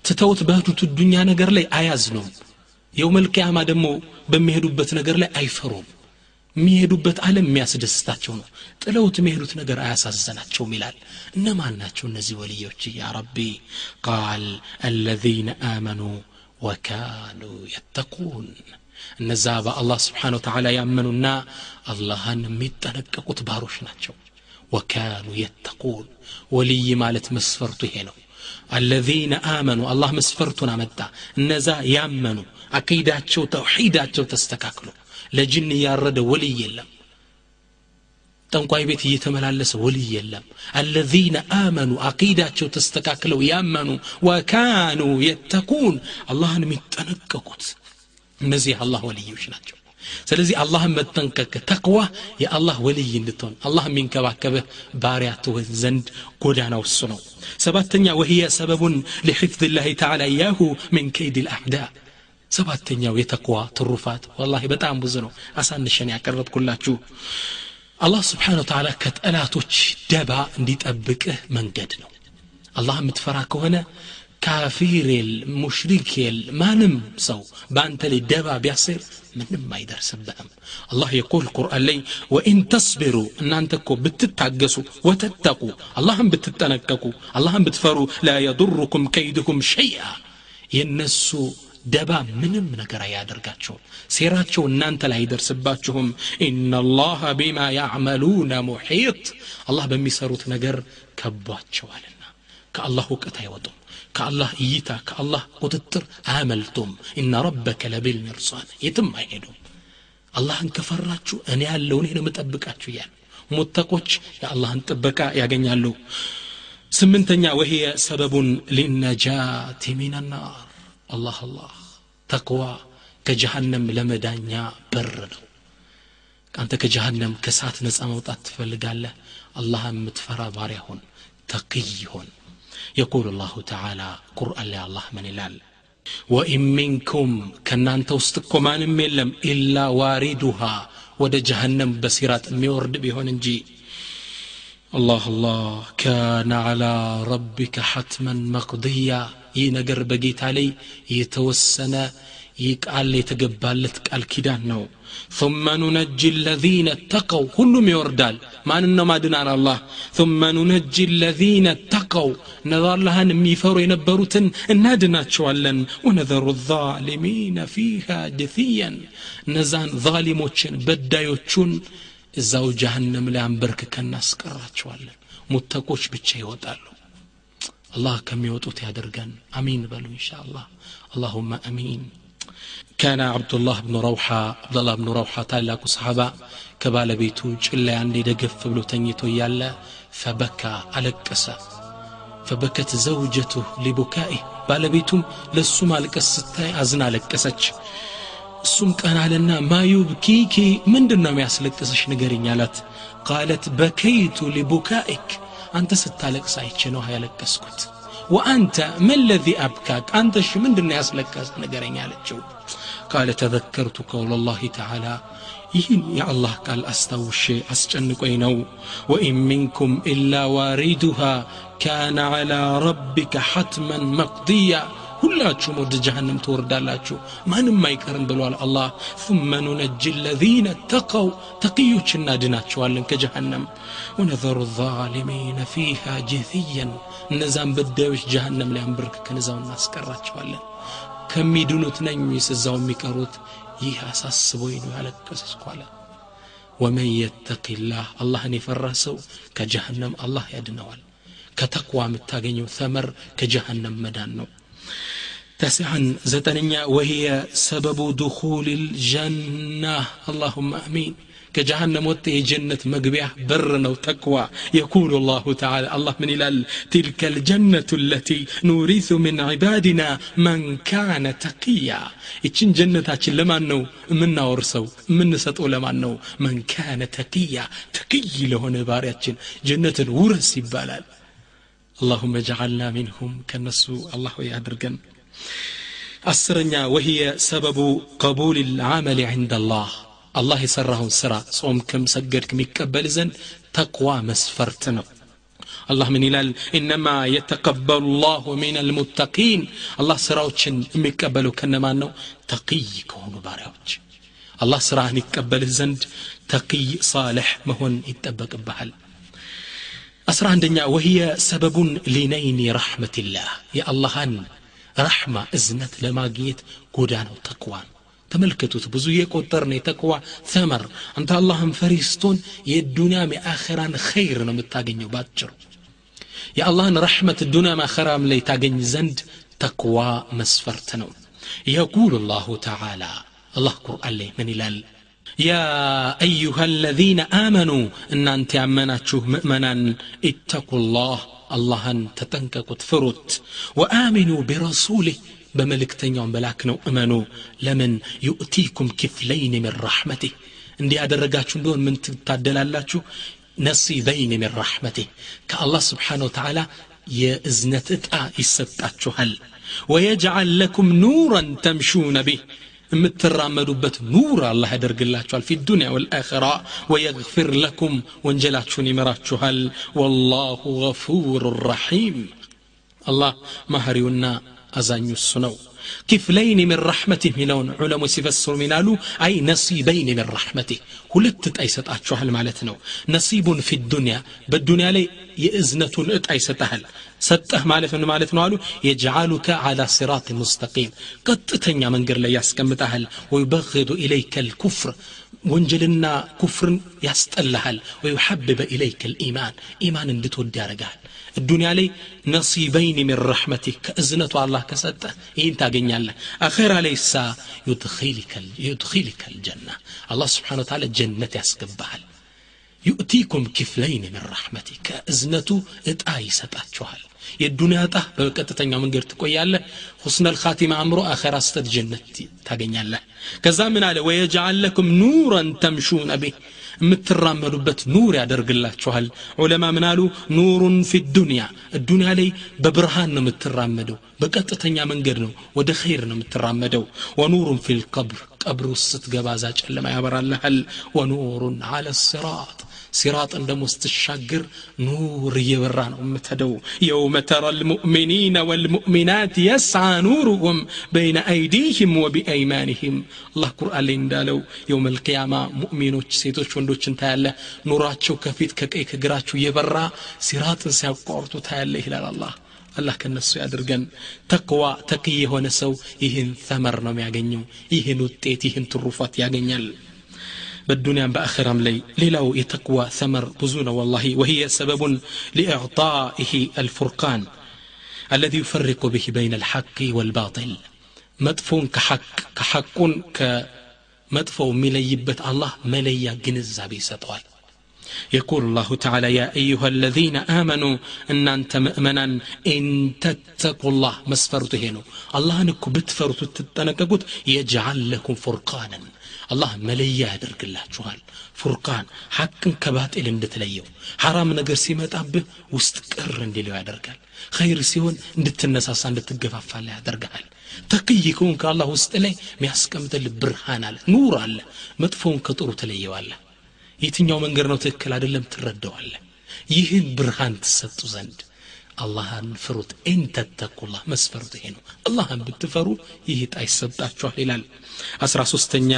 ትተውት በህዱት ዱኛ ነገር ላይ አያዝኑም የውመል ቅያማ ደግሞ በሚሄዱበት ነገር ላይ አይፈሩም የሚሄዱበት ዓለም የሚያስደስታቸው ነው ጥለውት የሚሄዱት ነገር አያሳዘናቸውም ይላል እነማን ናቸው እነዚህ ወልዮች ያ ረቢ ቃል አለዚነ አመኑ ወካኑ የተቁን እነዛ በአላህ ስብሓን ወተዓላ ያመኑና አላህን የሚጠነቀቁት ባሮች ናቸው ወካኑ የተቁን ወልይ ማለት መስፈርቱ ይሄ ነው አለዚነ አመኑ አላህ መስፈርቱን አመጣ እነዛ ያመኑ አቂዳቸው ተውሒዳቸው ተስተካክሎ ለጅን እያረደ ወልይ የለም ጠንቋይ ቤት እየተመላለሰ ወልይ የለም አለዚነ አመኑ አቂዳቸው ተስተካክለው ያመኑ ወካኑ የተኩን አላህን የሚጠነቀቁት እነዚህ አላህ ወልዮች ናቸው ስለዚህ አላህን መጠንቀቅ ተቅዋ የአላህ ወልይ እንድትሆን አላህ የሚንከባከብህ ባሪያ ትሆን ዘንድ ጎዳናው እሱ ነው ሰባተኛ ወህየ ሰበቡን ለሕፍዝ ላህ ተዓላ እያሁ ምን ከይድ ልአዕዳ ሰባተኛው የተቅዋ ትሩፋት ወላሂ በጣም ብዙ ነው አሳንሸን ያቀረብኩላችሁ አላህ ስብሓን ወተዓላ ከጠላቶች ደባ እንዲጠብቅህ መንገድ ነው አላህ የምትፈራ ከሆነ ካፊር የል ሙሽሪክ የል ማንም ሰው በአንተ ላይ ደባ ቢያስር من ما يدر سبهم الله يقول القرآن لي وإن تصبروا أن أنتكو بتتعقسوا وتتقوا. اللهم بتتنككوا. اللهم بتفروا. لا يضركم كيدكم شيئا. ينسوا دبا من من يا درقاتشو سيراتشو نانتا لا يدر سباتشوهم إن الله بما يعملون محيط الله بمي صاروت نقر كبواتشو كالله كتا يوضم ከአላህ እይታ ከአላህ ቁጥጥር አያመልጡም ኢና ረበከ ለቢል ሚርሳን የትም አይሄዱም አላህን ከፈራችሁ እኔ ያለው እኔ ነው የምጠብቃችሁ እያሉ ሙተቆች የአላህን ጥበቃ ያገኛሉ ስምንተኛ ወህየ ሰበቡን ሊነጃት ሚንናር አላህ አላህ ተቅዋ ከጀሃነም ለመዳኛ በር ነው አንተ ከጀሃነም ከሳት ነፃ መውጣት ትፈልጋለህ አላህ የምትፈራ ባሪያ ሁን ተቅይ يقول الله تعالى قرآن لي الله من الال وإن منكم كنان توستكم عن ملم إلا واردها ودى جهنم بسيرات ميورد بهون إنجي. الله الله كان على ربك حتما مقضيا. ينقر بقيت علي يتوسن ይህ ቃል የተገባለት ቃል ኪዳን ነው ثم ننجي الذين اتقوا ሁሉም ይወርዳል ማንን ነው ማድናን አላህ ثم ننجي الذين اتقوا እነዛ አላህን የሚፈሩ የነበሩትን እናድናቸዋለን ወነዘሩ الظالمين فيها جثيا እነዛን ዛሊሞችን በዳዮቹን እዛው ጀሃነም ላይ አንበርክከን እናስቀራቸዋለን ሙተቆች ብቻ ይወጣሉ الله كم يوتوت يادرغن امين بلو ان شاء الله اللهم امين كان عبد الله بن روحة عبد الله بن روحة تالاك صحابة كبال بيتو جل عندي دقف بلو تنيتو يالا فبكى ألقس فبكت زوجته لبكائه ባለቤቱም ለሱ ማልቀስ ስታይ አዝና ለቀሰች እሱም ቀን አለና ማ ዩብኪኪ ምንድን ነው የሚያስለቅስሽ ንገርኝ አላት ቃለት በከይቱ ሊቡካኢክ አንተ ስታለቅስ አይቼ ነው ያለቀስኩት ወአንተ ምን ለዚ አብካክ አንተ እሺ ምንድን ያስለቀስ ነገረኝ አለችው ቃለ ተዘከርቱ ቀውለ ላህ ተዓላ ይህን የአላህ ቃል አስታውሼ አስጨንቆኝ ነው ወኢን ሚንኩም ኢላ ዋሪዱሃ ካነ ዓላ ረቢከ ሐትመን መቅድያ ሁላችሁም ወደ ጀሃንም ትወርዳላችሁ ማንም አይቀርም ብሏል አላህ ثم ننجي الذين اتقوا ተቅዮች እናድናቸዋለን ከጀሃነም ወነዘሩ الظالمين فيها جثيا እነዛን በዳዮች ጀሃነም ላይ አንብርክከን እዛው እናስቀራቸዋለን ከሚድኑት ነኝ ወይስ እዛው የሚቀሩት ይህ አሳስቦኝ ነው ያለቀስኩ አለ ወመን የተቂላህ አላህን የፈራ ሰው ከጀሃነም አላህ ያድነዋል ከተቅዋ የምታገኘው ተመር ከጀሃነም መዳን ነው تسعا زتنيا وهي سبب دخول الجنة. اللهم أمين. كجهنم وتي جنة مقبية برنا وتقوى. يقول الله تعالى الله من إلى تلك الجنة التي نورث من عبادنا من كان تقيا. ይችን جنة ለማን ነው؟ የምናወርሰው የምንሰጠው ለማን من كان تقيا. تقي ለሆነ ባሪያችን جنة ውረስ ይባላል. اللهم اجعلنا منهم كنسو الله يادرقن አስረኛ ወህየ ሰበቡ ቀቡል ልዓመል ዕንደ አላህ አላህ የሠራውን ሥራ ጾምክም ሰገድክም ይቀበል ዘንድ ተቅዋ መስፈርት ነው አላህ ምን ይላል ኢነማ የተቀበሉ ላሁ ሚን አልሙተቂን አላህ ስራዎችን የሚቀበለው ከነማን ነው ተቅይ ከሆኑ ባሪያዎች አላህ ስራህን ይቀበልህ ዘንድ ተቅይ ሳልሕ መሆን ይጠበቅብሃል አስራ አንደኛ ወህየ ሰበቡን ሊነይኒ ረሕመትላህ የአላህን ረሕማ እዝነት ለማግኘት ጎዳናው ተቅዋ ነው ተመልከቱት ብዙ የቆጠርን የተቅዋ ተመር አንተ አላህን ፈሪ ስትሆን የዱንያም የአኸራን ኸይር ነው የምታገኘው ባጭሩ የአላህን ረሕመት ዱንያም አኸራም ላይ ታገኝ ዘንድ ተቅዋ መስፈርት ነው የቁል ላሁ ተዓላ አላህ ቁርአን ላይ ምን ይላል يا أيها الذين آمنوا أن أنت أمناتشو مؤمنا اتقوا الله አላህን ተጠንቀቁት ፍሩት ወአሚኑ ቢረሱሊህ በመልእክተኛውን በላክ ነው እመኑ ለምን ዩእቲኩም ክፍለይን ምን ረሕመቴህ እንዲህ ያደረጋችሁ እንደሆን ምን ትታደላላችሁ ነሲበይን ምን ረሕመቴህ ከአላህ ስብሓን ወተዓላ የእዝነት ዕጣ ይሰጣችኋል ወየጅዓል ለኩም ኑረን ተምሹነ ቢህ የምትራመዱበት ኑር አላህ ያደርግላችኋል ፊ ዱንያ ወልአኸራ ወየግፊር ለኩም ወንጀላችሁን ይመራችኋል ወላሁ ገፉር ረሒም አላህ ማህሪውና አዛኙ እሱ ነው ኪፍለይን ምን ረሕመትህ ሚለውን ዑለሞች ሲፈስሩ ሚላሉ አይ ነሲበይን ምን ረሕመትህ ሁለት እጣ ይሰጣችኋል ማለት ነው ነሲቡን ፊ ዱንያ በዱንያ ላይ የእዝነቱን እጣ ይሰጠሃል ሰጠህ ማለት ምን ማለት ነው አሉ የጅዓሉከ አላ ሲራጥ ሙስተቂም ቀጥተኛ መንገድ ላይ ያስቀምጠሃል ወዩበግዱ ኢለይከ ልኩፍር ወንጀልና ኩፍርን ያስጠላሃል ወዩሐብበ ኢለይከ ልኢማን ኢማን እንድትወድ ያደርግሃል الدنيا لي نصيبين من رحمته كأزنة الله كسته إن تاقنيا أخيرا ليس يدخلك يدخلك الجنة الله سبحانه وتعالى جنة يسكبها يؤتيكم كفلين من رحمتك. ازنتو اتاي سبات شوال يدوني هتا بوقت تنيا من غير تقوي الله حسن الخاتمة عمرو آخر استد جنتي تاقين الله كذا من ويجعل لكم نورا تمشون به متر مترام ربت نور يا درق الله شوال علماء من قالوا نور في الدنيا الدنيا لي ببرهان مترام مدو بقت تنيا من غير نو ودخير مترام مدو ونور في القبر قبر الصدق بازاج لما يبر الله ونور على الصراط ሲራጥን ደግሞ ስትሻገር ኑር እየበራ ነው የምትሄደው። የውመ ተራ ልሙእሚኒነ ወልሙእሚናት የስዓ ኑሩሁም በይነ አይዲህም ወቢአይማኒህም አላህ ቁርአን ላይ እንዳለው የውም ልቅያማ ሙእሚኖች ሴቶች ወንዶችን ታያለ ኑራቸው ከፊት ከቀይ ከግራቸው እየበራ ሲራጥን ሲያቋርጡ ታያለ ይላል አላህ። አላህ ከነሱ ያድርገን ተቅዋ ተቅይ የሆነ ሰው ይህን ተመር ነው የሚያገኘው። ይህን ውጤት ይህን ትሩፋት ያገኛል بالدنيا بآخرام لي. ليلو يتقوى ثمر بزون والله. وهي سبب لإعطائه الفرقان الذي يفرق به بين الحق والباطل. مدفون كحق كحقون كمدفو مليبت الله مليا جنزابي ستوال يقول الله تعالى يا أيها الذين آمنوا أن أنت مؤمنا إن تتقوا الله. مسفرته هنا الله أنكم بتفروا تتنككوت يجعل لكم فرقانا. አላህ መለያ ያደርግላችኋል። ፉርቃን ሐቅን ከባጤል እንድትለየው ሐራም ነገር ሲመጣብህ ውስጥ ቅር እንዲለው ያደርጋል። ኸይር ሲሆን እንድትነሳሳ እንድትገፋፋላ ያደርግሃል። ተክይ ከሆንክ አላህ ውስጥ ላይ የሚያስቀምጥል ብርሃን አለ ኑር አለ መጥፎውን ከጥሩ ትለየዋለህ የትኛው መንገድ ነው ትክክል አይደለም ትረደዋለህ ይህን ብርሃን ትሰጡ ዘንድ አላህን ፍሩት። ኢን ተተቁላህ መስፈርቱ ይሄ ነው። አላህን ብትፈሩ ይህ ጣ ይሰጣችኋል ይላል። አስራ ሶስተኛ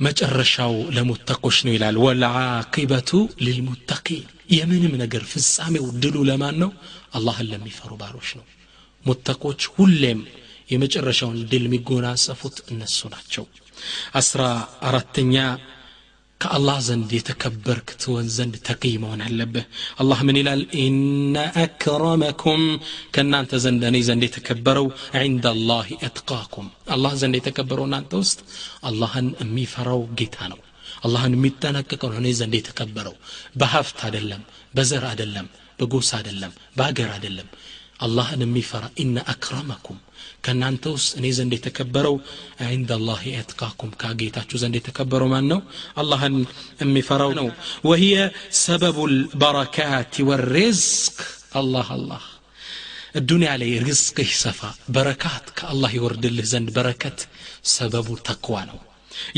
መጨረሻው ለሙተቆች ነው ይላል። ወልዓቂበቱ ሊልሙተቂን። የምንም ነገር ፍጻሜው ድሉ ለማን ነው? አላህን ለሚፈሩ ባሮች ነው። ሙተቆች ሁሌም የመጨረሻውን ድል የሚጎናጸፉት እነሱ ናቸው። አስራ አራተኛ ከአላህ ዘንድ የተከበርክ ትሆን ዘንድ ተቅይ መሆን አለብህ። አላህ ምን ይላል? ኢነ አክረመኩም ከእናንተ ዘንድ እኔ ዘንድ የተከበረው ዕንደ ላህ አትቃኩም አላህ ዘንድ የተከበረው እናንተ ውስጥ አላህን የሚፈራው ጌታ ነው። አላህን የሚጠነቀቀው እኔ ዘንድ የተከበረው በሀብት አይደለም በዘር አይደለም በጎሳ አይደለም በአገር አይደለም። አላህን የሚፈራ ኢነ አክረመኩም ከእናንተ ውስጥ እኔ ዘንድ የተከበረው عند الله اتقاكم ካጌታችሁ ዘንድ የተከበረው ማን ነው አላህን የሚፈራው ነው وهي سبب البركات والرزق الله الله الدنيا ላይ ርዝቅህ ይሰፋ በረካት ከአላህ ይወርድልህ ዘንድ በረከት ሰበቡ ተክዋ ነው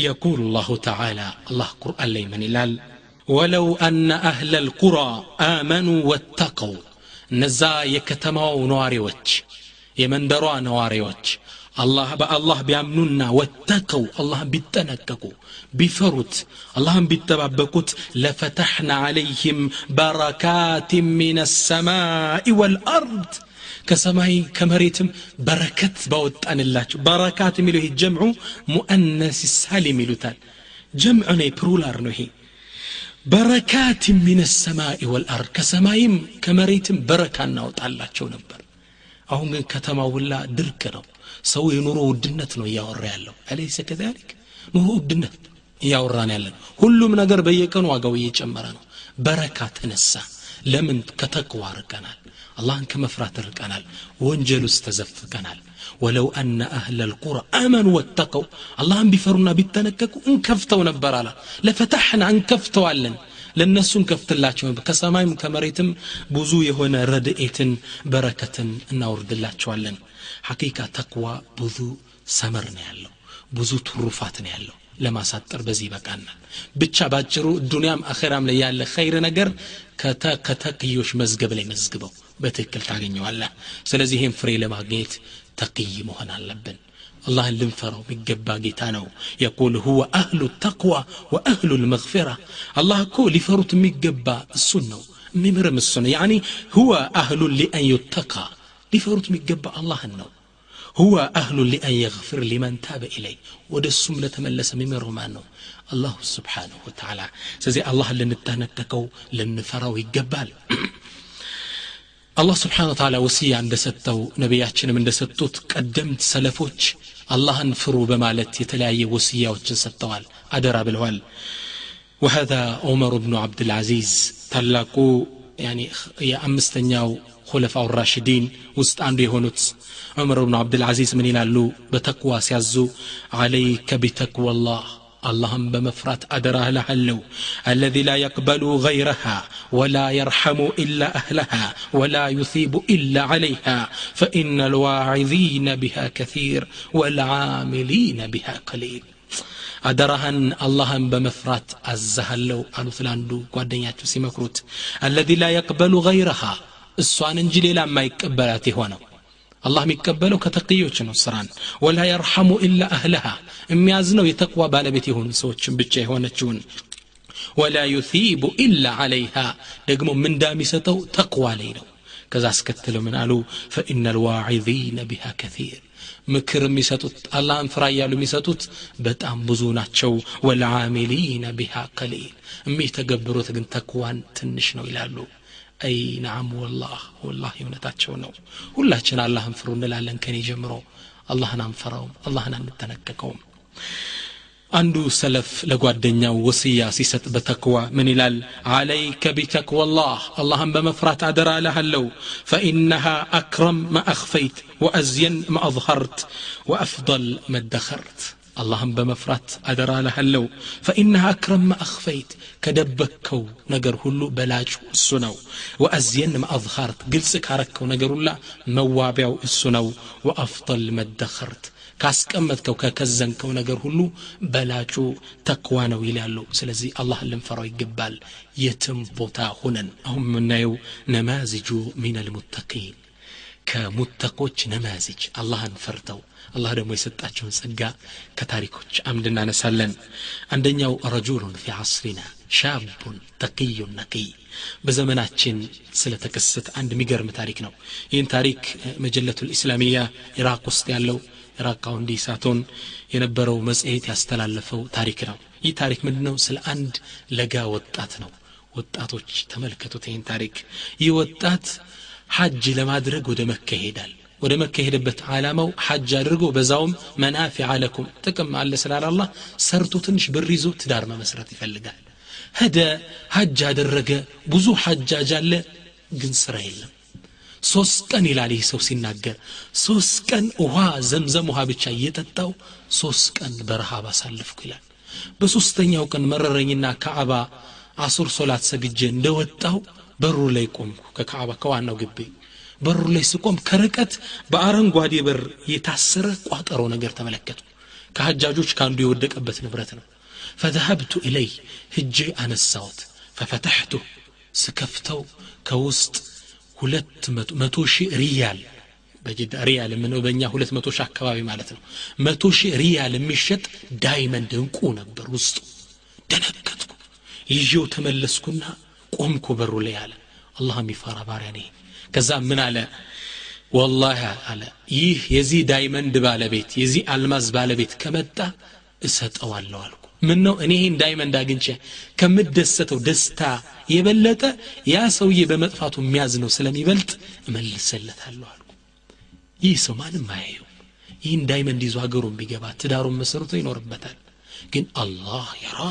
يقول الله تعالى الله قرآن لي من الال ولو أن أهل القرى آمنوا واتقوا እነዛ የከተማው ነዋሪዎች የመንደሯ ነዋሪዎች አላህ በአላህ ቢያምኑና ወተቀው አላህን ቢጠነቀቁ ቢፈሩት አላህን ቢጠባበቁት ለፈተሕና ዓለይህም በረካት ምን ሰማይ ወልአርድ ከሰማይ ከመሬትም በረከት ባወጣንላቸው በረካት የሚለው ይሄ ጀምዑ ሙአነስ ሳሊም ይሉታል ጀምዑ ነው ፕሩላር ነው ይሄ በረካት ሚን ሰማይ ወልአርድ ከሰማይም ከመሬትም በረካ እናወጣላቸው ነበር አሁን ግን ከተማው ሁላ ድርቅ ነው ሰው የኑሮ ውድነት ነው እያወራ ያለው አለይሰ ከዛሊክ ኑሮ ውድነት እያወራን ያለን ሁሉም ነገር በየቀኑ ዋጋው እየጨመረ ነው በረካ ተነሳ ለምን ከተቅዋ ርቀናል አላህን ከመፍራት ርቀናል ወንጀል ውስጥ ተዘፍቀናል ወለው አነ አህለ ልቁራ አመኑ ወተቀው አላህን ቢፈሩና ቢጠነቀቁ እንከፍተው ነበር አላ ለፈታሕና እንከፍተዋለን ለእነሱ እንከፍትላቸው ከሰማይም ከመሬትም ብዙ የሆነ ረድኤትን በረከትን እናወርድላቸዋለን። ሐቂቃ ተቅዋ ብዙ ሰመር ነው ያለው ብዙ ትሩፋት ነው ያለው። ለማሳጠር በዚህ ይበቃናል። ብቻ ባጭሩ ዱንያም አኼራም ላይ ያለ ኸይር ነገር ከተቅዮች መዝገብ ላይ መዝግበው በትክክል ታገኘዋለህ። ስለዚህ ይህን ፍሬ ለማግኘት ተቅይ መሆን አለብን الله لنفر بالجبا جيتانو يقول هو أهل التقوى وأهل المغفرة. الله كو لفرط مجبا السنة ممرم السنة. يعني هو أهل لأن يتقى. لفرط مجبا الله النو. هو أهل لأن يغفر لمن تاب إليه. ود السملة تملس ممرم النو الله سبحانه وتعالى. سزي الله لنتهنتكو لنفروا يجبال الله سبحانه وتعالى وسيا አላህ ስብሓን ታላ ወስያ እንደሰጠው ነቢያችንም እንደሰጡት ቀደምት ሰለፎች አላህን ፍሩ በማለት የተለያየ ወስያዎችን ሰጥተዋል أدرى بالوال. وهذا عمر بن عبد العزيز. تلاقو يعني يا أمستنياو خلفاء الراشدين وسط عندي هونوت عمر بن عبد العزيز من لو بتقوى سيزو عليك بتقوى الله. اللهم بمفرات أدراه لهلو الذي لا يقبل غيرها ولا يرحم إلا أهلها ولا يثيب إلا عليها فإن الواعظين بها كثير والعاملين بها قليل. أدرهن اللهم بمفرات الزهلو أنثلاندو قدنيات سيمكروت الذي لا يقبل غيرها السوان انجلي ما يقبلاته ونو አላህ የሚቀበለው ከተቅዮች ነው ስራን። ወላ የርሐሙ ኢላ አህለሃ የሚያዝነው የተቅዋ ባለቤት የሆኑ ሰዎችን ብቻ የሆነችውን። ወላ ዩሲቡ ኢላ አለይሃ ደግሞ ምንዳ የሚሰጠው ተቅዋ ላይ ነው። ከዛ አስከትለው ምን አሉ? ፈኢነ ልዋዒዚነ ቢሃ ከثيር ምክር የሚሰጡት አላህን ፍራ እያሉ የሚሰጡት በጣም ብዙ ናቸው። ወልዓሚሊነ ቢሃ ቀሊል የሚተገብሩት ግን ተክዋን ትንሽ ነው ይላሉ አይ ነዓም ወላህ ወላህ እውነታቸው ነው ሁላችን አላህን ፍሩ እንላለን ከኔ ጀምሮ አላህን አንፈራውም አላህን አንጠነቀቀውም አንዱ ሰለፍ ለጓደኛው ወስያ ሲሰጥ በተክዋ ምን ይላል አለይከ ቢተክወላህ አላህን በመፍራት አደራ እልሃለሁ ፈኢነሃ አክረም ማ አኽፈይት ወአዝየን ማ አظኸርት ወአፍضል መደኸርት አላህን በመፍራት አደራ ልሃለው ፈኢነሃ አክረም አክፈይት ከደበከው ነገር ሁሉ በላጩ እሱ ነው ወአዝየን ማአዝሃርት ግልጽ ካረከው ነገር ሁላ መዋቢያው እሱ ነው ወአፍጠል መደኸርት ካስቀመጥከው ከከዘንከው ነገር ሁሉ በላጩ ተክዋ ነው ይላሉ ስለዚህ አላህን ልንፈራው ይገባል የትም ቦታ ሆነን አሁን የምናየው ነማዝጁ ሚን አልሙተቂን ከሙተቆች ነማዝጅ አላህን ፈርተው አላህ ደግሞ የሰጣቸውን ጸጋ ከታሪኮች አምድ እናነሳለን። አንደኛው ረጁሉን ፊ ዓስሪና ሻቡን ተቅዩን ነቂይ። በዘመናችን ስለተከሰተ አንድ የሚገርም ታሪክ ነው። ይህን ታሪክ መጀለቱ ልእስላሚያ ኢራቅ ውስጥ ያለው ኢራቃውንዲ ሳቶን የነበረው መጽሔት ያስተላለፈው ታሪክ ነው። ይህ ታሪክ ምንድ ነው ስለ አንድ ለጋ ወጣት ነው። ወጣቶች ተመልከቱት ይህን ታሪክ። ይህ ወጣት ሐጅ ለማድረግ ወደ መካ ይሄዳል ወደ መካ የሄደበት ዓላማው ሐጅ አድርጎ በዛውም መናፊ አለኩም ጥቅም አለ ስላለ ሰርቶ ትንሽ ብር ይዞ ትዳር መመስረት ይፈልጋል። ሄደ ሐጅ አደረገ ብዙ ሐጃጅ አለ ግን ስራ የለም። ሶስት ቀን ይላል ይህ ሰው ሲናገር። ሶስት ቀን ውሃ ዘምዘም ውሃ ብቻ እየጠጣው ሶስት ቀን በረሃብ አሳለፍኩ ይላል። በሶስተኛው ቀን መረረኝና ከአባ አሱር ሶላት ሰግጄ እንደወጣው በሩ ላይ ቆምኩ ከካዕባ ከዋናው ግቢ በሩ ላይ ስቆም ከርቀት በአረንጓዴ በር የታሰረ ቋጠሮ ነገር ተመለከቱ ከሀጃጆች ከአንዱ የወደቀበት ንብረት ነው ፈذهبت إليه هجي أنا السوت ففتحته سكفتو كوسط ሁለት መቶ ሺህ ሪያል በጅዳ ሪያል የምንለው በእኛ ሁለት መቶ ሺህ አካባቢ ማለት ነው መቶ ሺህ ሪያል የሚሸጥ ዳይመንድ እንቁ ነበር ውስጡ ደነገጥኩ ይዤው ተመለስኩና ቆምኩ በሩ ላይ አለ አላህ የሚፈራ ባሪያ ነህ ከዛ ምን አለ? ወላሂ አለ። ይህ የዚህ ዳይመንድ ባለቤት የዚህ አልማዝ ባለቤት ከመጣ እሰጠዋለሁ አልኩ። ምን ነው እኔ ይህን ዳይመንድ አግኝቼ ከምደሰተው ደስታ የበለጠ ያ ሰውዬ በመጥፋቱ የሚያዝ ነው ስለሚበልጥ እመልሰለታለሁ አልኩ። ይህ ሰው ማንም አያየው ይህን ዳይመንድ ይዞ ሀገሩን ቢገባ ትዳሩን መሰርቶ ይኖርበታል። ግን አላህ የራ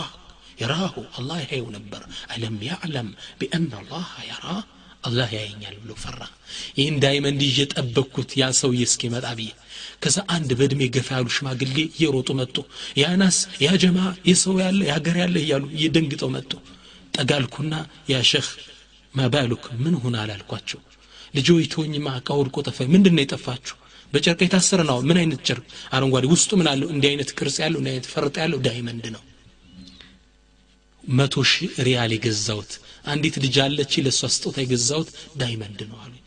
የራሁ አላህ ያየው ነበር። አለም ያዕለም ቢአን አላህ የራ አላህ ያየኛል ብሎ ፈራ። ይህን ዳይመንድ ይዤ ጠበቅኩት። ያ ሰውዬ እስኪመጣ ብዬ ከዛ አንድ በእድሜ ገፋ ያሉ ሽማግሌ እየሮጡ መጡ። ያናስ ያ ጀማ የሰው ያለ የሀገር ያለ እያሉ እየደንግጠው መጡ። ጠጋልኩና ያ ሸህ ማባሉክ ምን ሁን አላልኳቸው። ልጆ ይተወኝማ እቃ ወድቆ ጠፋ ምንድን ነው የጠፋችሁ? በጨርቅ የታሰረ ነው። ምን አይነት ጨርቅ? አረንጓዴ ውስጡ ምን አለው? እንዲህ አይነት ቅርጽ ያለው እንዲህ አይነት ፈርጥ ያለው ዳይመንድ ነው። መቶ ሺህ ሪያል የገዛውት አንዲት ልጅ አለች ለእሷ ስጦታ የገዛውት ዳይመንድ ነው አሉኝ።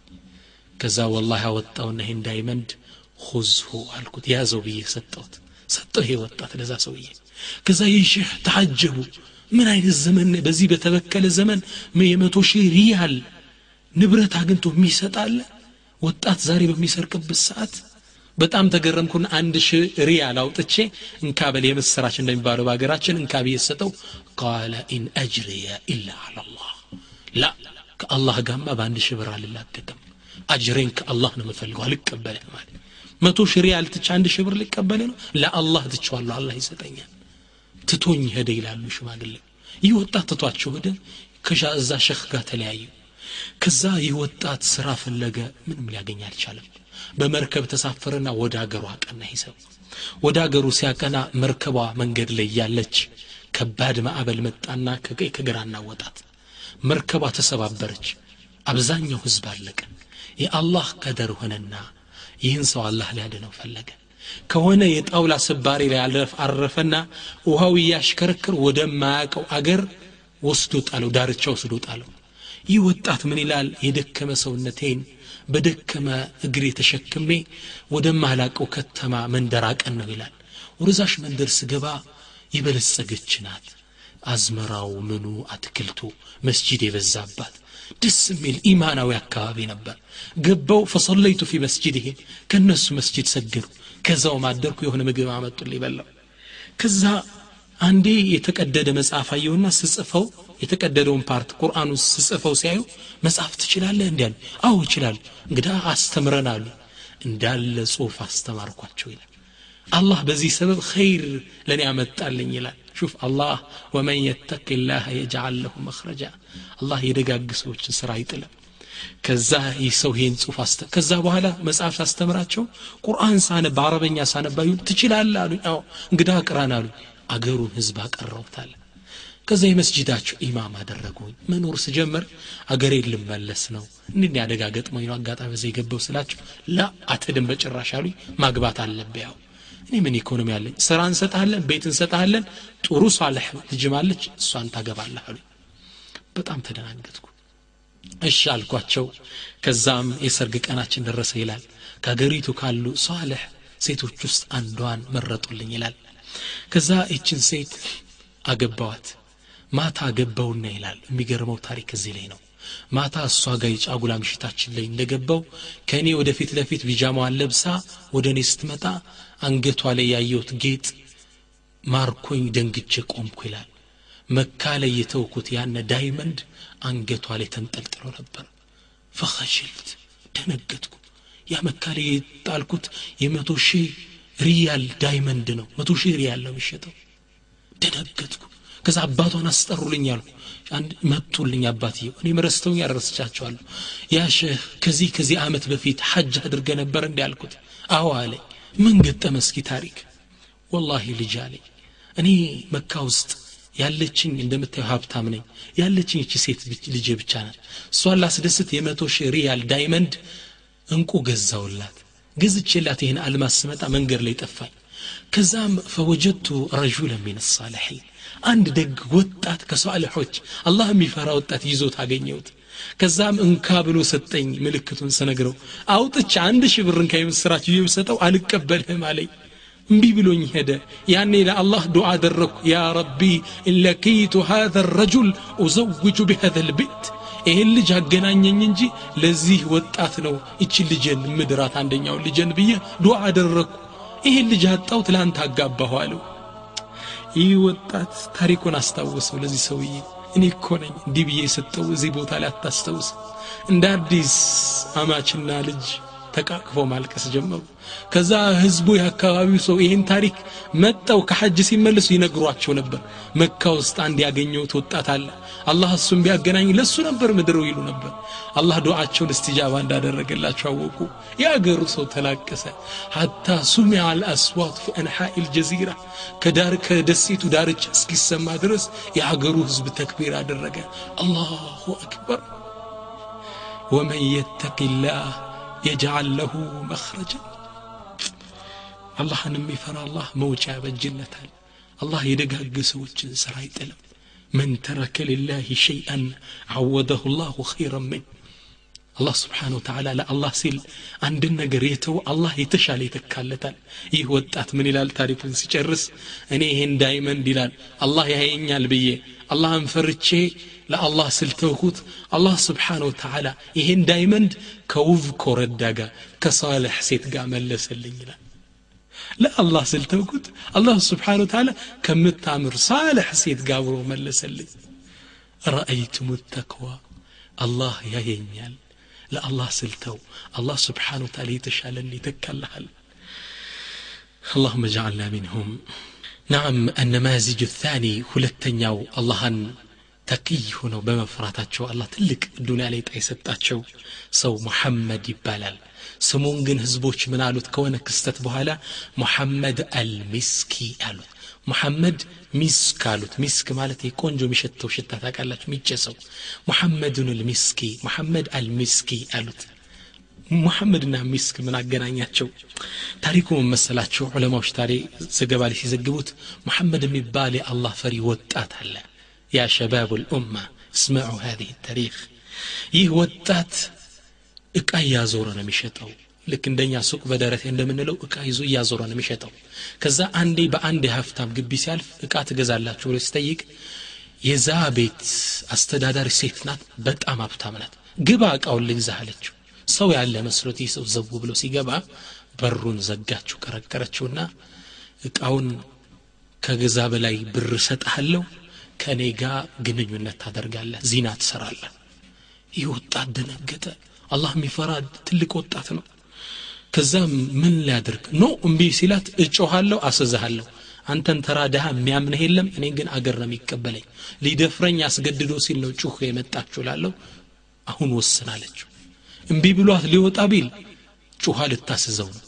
ከዛ ወላሂ አወጣውና ይህን ዳይመንድ ሁዝሁ አልኩት። ያዘው ብዬ ሰጠውት ሰጠው ይሄ ወጣት ለዛ ሰውዬ። ከዛ ይህ ሼህ ምን አይነት ዘመን በዚህ በተበከለ ዘመን የመቶ ሺህ ሪያል ንብረት አግኝቶ የሚሰጣለ ወጣት ዛሬ በሚሰርቅበት ሰዓት በጣም ተገረምኩና አንድ ሺ ሪያል አውጥቼ እንካበል የምስራች እንደሚባለው በሀገራችን እንካብ የሰጠው ቃለ ኢን አጅርየ ኢላ አላላህ ላ ከአላህ ጋማ በአንድ ሺ ብር አልላቀቅም። አጅሬን ከአላህ ነው የምፈልገው አልቀበልህ ማለት መቶ ሺ ሪያል ትቻ አንድ ሺ ብር ሊቀበል ነው? ለአላህ ትቸዋለሁ አላህ ይሰጠኛል። ትቶኝ ሄደ ይላሉ ሽማግሌ። ይህ ወጣት ትቷቸው ሄደ። ከሻ እዛ ሸክ ጋር ተለያዩ። ከዛ ይህ ወጣት ስራ ፈለገ ምንም ሊያገኝ አልቻለም በመርከብ ተሳፈረና ወደ አገሩ አቀና ይሰው ወደ አገሩ ሲያቀና መርከቧ መንገድ ላይ ያለች ከባድ ማዕበል መጣና ከቀይ ከግራና ወጣት መርከቧ ተሰባበረች። አብዛኛው ህዝብ አለቀ። የአላህ ቀደር ሆነና ይህን ሰው አላህ ሊያድነው ፈለገ። ከሆነ የጣውላ ስባሪ ላይ አረፈና ውሃው እያሽከረክር ወደማያውቀው አገር ወስዶ ጣለው ዳርቻ ወስዶ ጣለው። ይህ ወጣት ምን ይላል? የደከመ ሰውነቴን በደከመ እግሬ ተሸክሜ ወደማላቀው ከተማ መንደር አቀን ነው ይላል። ወደዛሽ መንደር ስገባ የበለጸገች ናት። አዝመራው ምኑ አትክልቱ መስጂድ የበዛባት ደስ የሚል ኢማናዊ አካባቢ ነበር። ገባው ፈሰለይቱ ፊ መስጂድህም ከእነሱ መስጂድ ሰገዱ። ከዛው ማደርኩ የሆነ ምግብ አመጡልኝ በላው። ከዛ አንዴ የተቀደደ መጽሐፍ አየውና ስጽፈው የተቀደደውን ፓርት ቁርአኑ ስጽፈው ሲያዩ መጽሐፍ ትችላለህ እንዲ አሉ። አዎ ይችላል እንግዳ አስተምረን አሉ። እንዳለ ጽሁፍ አስተማርኳቸው ይላል። አላህ በዚህ ሰበብ ኸይር ለእኔ ያመጣልኝ ይላል። ሹፍ አላህ ወመን የተቅ ላህ የጅዓል ለሁ መክረጃ አላህ የደጋግ ሰዎችን ስራ አይጥልም። ከዛ ይህ ሰው ይሄን ጽሁፍ ከዛ በኋላ መጽሐፍ ሳስተምራቸው ቁርአን ሳነ በአረበኛ ሳነባዩ ትችላለ አሉኝ። እንግዳ ቅራን አሉኝ አገሩን ህዝብ አቀረቡታል ከዛ የመስጅዳቸው ኢማም አደረጉኝ። መኖር ስጀምር አገሬ ልመለስ ነው። እንድን ያደጋ ገጥሞኝ ነው አጋጣሚ በዛ የገባው ስላቸው ላ አትድን በጭራሽ አሉኝ። ማግባት አለብ ያው። እኔ ምን ኢኮኖሚ አለኝ? ስራ እንሰጣለን ቤት እንሰጣለን ጥሩ ሳልሕ ልጅማለች እሷን ታገባለህ አሉኝ። በጣም ተደናገጥኩ። እሺ አልኳቸው። ከዛም የሰርግ ቀናችን ደረሰ ይላል። ከሀገሪቱ ካሉ ሳልሕ ሴቶች ውስጥ አንዷን መረጡልኝ ይላል ከዛ ይችን ሴት አገባዋት። ማታ አገባውና ይላል። የሚገርመው ታሪክ እዚህ ላይ ነው። ማታ እሷ ጋር የጫጉላ ምሽታችን ላይ እንደገባው ከእኔ ወደ ፊት ለፊት ቢጃማዋን ለብሳ ወደ እኔ ስትመጣ አንገቷ ላይ ያየሁት ጌጥ ማርኮኝ ደንግቼ ቆምኩ ይላል። መካ ላይ የተውኩት ያነ ዳይመንድ አንገቷ ላይ ተንጠልጥሎ ነበር። ፈኸሽልት ደነገጥኩ። ያ መካ ላይ የጣልኩት የመቶ ሺህ ሪያል ዳይመንድ ነው። መቶ ሺህ ሪያል ነው የሚሸጠው። ደነገጥኩ። ከዛ አባቷን አስጠሩልኝ አልኩ። አንድ መጡልኝ አባትየው። እኔ መረስተውኝ ያረስቻቸዋለሁ ያ ሼህ ከዚህ ከዚህ አመት በፊት ሐጅ አድርገ ነበር እንዲ አልኩት። አዎ አለኝ። ምን ገጠመ እስኪ ታሪክ? ወላሂ ልጅ አለኝ። እኔ መካ ውስጥ ያለችኝ እንደምታየው ሀብታም ነኝ። ያለችኝ እቺ ሴት ልጄ ብቻ ናት። እሷን ላስደስት የመቶ ሺህ ሪያል ዳይመንድ እንቁ ገዛውላት قزت هنا ألماس سمعت من قر لي تفاي كزام فوجدت رجلا من الصالحين. عند دق وطأت كسؤال حج. الله مي فرا وطأت يزوت أغنيوت. كزام انكابلو ستين ملكتون سنغرو اوطج عند شبرن كايم سراچ يوسطو علقبله مالي እምቢ ብሎኝ ሄደ ያኔ ለአላህ ዱዓ አደረግኩ ያ ረቢ ለቂቱ ሃذ ረጁል ኡዘውጁ ብሃذ ልቤት ይህን ልጅ አገናኘኝ እንጂ ለዚህ ወጣት ነው ይችን ልጅን ምድራት አንደኛውን ልጅን ብዬ ዱዓ አደረግኩ። ይህን ልጅ አጣው ትላንት አጋባሁ አለው። ይህ ወጣት ታሪኩን አስታወሰው ለዚህ ሰውዬ። እኔ እኮ ነኝ እንዲህ ብዬ የሰጠው እዚህ ቦታ ላይ አታስታውስ እንደ አዲስ አማችና ልጅ ተቃቅፎ ማልቀስ ጀመሩ። ከዛ ህዝቡ የአካባቢው ሰው ይህን ታሪክ መጠው ከሐጅ ሲመልሱ ይነግሯቸው ነበር። መካ ውስጥ አንድ ያገኘውት ወጣት አለ። አላህ እሱን ቢያገናኝ ለሱ ነበር ምድረው ይሉ ነበር። አላህ ዱዓቸውን እስትጃባ እንዳደረገላቸው አወቁ። የአገሩ ሰው ተላቀሰ። ሐታ ሱሚዐ አልአስዋት ፊ አንሓኢ ልጀዚራ ከዳር ከደሴቱ ዳርቻ እስኪሰማ ድረስ የአገሩ ህዝብ ተክቢር አደረገ። አላሁ አክበር። ወመን የተቂ ላህ يجعل له مخرجا አላህን የሚፈራ አላህ መውጫ ያበጅለታል አላህ የደጋግ ሰዎችን ስራ አይጥልም من ترك لله شيئا عوضه الله خيرا منه አላህ ስብሓን ወተላ ለአላህ ሲል አንድን ነገር የተው አላህ የተሻለ ይተካለታል። ይህ ወጣት ምን ይላል? ታሪኩን ሲጨርስ እኔ ይሄን ዳይመንድ ይላል አላህ ያየኛል ብዬ አላህን ፈርቼ ለአላህ ስል ተውኩት። አላህ ስብሓን ወተላ ይሄን ዳይመንድ ከውብ ኮረዳ ጋር ከሳልሕ ሴት ጋር መለሰልኝ ይላል። ለአላህ ስል ተውኩት። አላህ ስብሓን ወተላ ከምታምር ሳልሕ ሴት ጋር አብሮ መለሰልኝ። ረአይቱም ተክዋ አላህ ያየኛል ለአላህ ስልተው አላህ ስብሓን ወተላ የተሻለን ይተካልሃል اللهم اجعلنا منهم نعم النماذج الثاني ሁለተኛው አላህን ተቅይ ሆነው በመፍራታቸው አላህ ትልቅ ዱንያ ላይ ጣ የሰጣቸው ሰው ሙሐመድ ይባላል ስሙን ግን ህዝቦች ምን አሉት ከሆነ ክስተት በኋላ ሙሐመድ አልሚስኪ አሉት ሙሐመድ ሚስክ አሉት ሚስክ ማለት ቆንጆ የሚሸተው ሽታ ታውቃላችሁ የሚጨሰው ሙሐመድን ልሚስኪ ሙሐመድ አልሚስኪ አሉት ሙሐመድና ሚስክ ምን አገናኛቸው ታሪኩ መመሰላቸው ዑለማዎች ታሪ ዘገባ ላይ ሲዘግቡት ሙሐመድ የሚባል የአላህ ፈሪ ወጣት አለ ያ ሸባብ ልኡማ እስመዑ هذه التاريخ ይህ ወጣት እቃ እያዞረ ነው የሚሸጠው ልክ እንደኛ ሱቅ በደረቴ እንደምንለው እቃ ይዞ እያዞረ ነው የሚሸጠው። ከዛ አንዴ በአንድ የሀብታም ግቢ ሲያልፍ እቃ ትገዛላችሁ ብሎ ሲጠይቅ የዛ ቤት አስተዳዳሪ ሴት ናት በጣም ሀብታም ናት ግባ እቃውን ልግዛ አለችው። ሰው ያለ መስሎት ይህ ሰው ዘቡ ብሎ ሲገባ በሩን ዘጋችሁ ቀረቀረችውና እቃውን ከገዛ በላይ ብር ሰጥሃለሁ ከእኔ ጋር ግንኙነት ታደርጋለህ ዚና ትሰራለህ። ይህ ወጣት ደነገጠ። አላህ የሚፈራ ትልቅ ወጣት ነው ከዛም ምን ሊያድርግ ኖ እምቢ ሲላት እጮኋለሁ አስዝሃለሁ። አንተን ተራ ድሃ የሚያምንህ የለም እኔ ግን አገር ነው የሚቀበለኝ። ሊደፍረኝ አስገድዶ ሲል ነው ጩህ የመጣችሁ ላለሁ አሁን ወስናለችው እምቢ ብሏት ሊወጣ ቢል ጩኋ ልታስዘው ነው።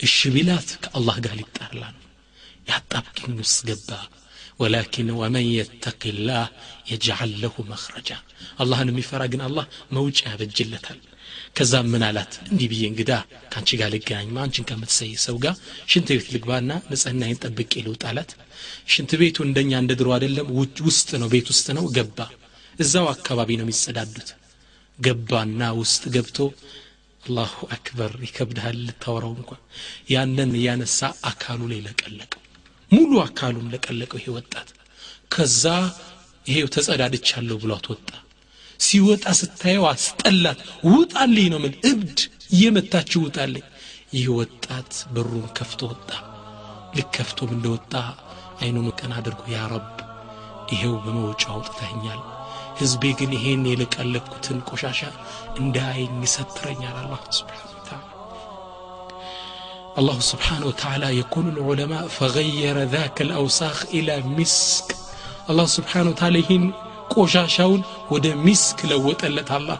እሺ ቢላት ከአላህ ጋር ሊጣላ ነው። ያጣብቂኝ ውስጥ ገባ። ወላኪን ወመን የተቂ ላህ የጅዓል ለሁ መኽረጃ። አላህን የሚፈራ ግን አላህ መውጫ ያበጅለታል ከዛ ምን አላት? እንዲህ ብዬ እንግዳ ከአንቺ ጋር ልገናኝ አንቺን ከምትሰይ ሰው ጋር ሽንት ቤት ልግባና ንጽህናዬን ጠብቄ ልውጥ አላት። ሽንት ቤቱ እንደኛ እንደ ድሮ አይደለም ውስጥ ነው ቤት ውስጥ ነው ገባ። እዛው አካባቢ ነው የሚጸዳዱት። ገባና ውስጥ ገብቶ አላሁ አክበር ይከብድሃል ልታወራው እንኳን። ያንን እያነሳ አካሉ ላይ ለቀለቀው ሙሉ አካሉን ለቀለቀው ይሄ ወጣት። ከዛ ይሄው ተጸዳድቻለሁ ብሏት ወጣ ሲወጣ ስታየው አስጠላት ውጣልኝ ነው ምን እብድ እየመታችው ውጣልኝ ይህ ወጣት በሩን ከፍቶ ወጣ ልክ ከፍቶም እንደወጣ አይኑን ቀን አድርጎ ያ ረብ ይሄው በመውጫው አውጥተኛል ህዝቤ ግን ይሄን የለቀለኩትን ቆሻሻ እንዳይኝ ይሰትረኛል አላህ ስብሓን ወተዓላ الله سبحانه وتعالى يقول العلماء فغير ذاك الأوساخ إلى مسك الله سبحانه وتعالى هين ቆሻሻውን ወደ ሚስክ ለወጠለት አላህ።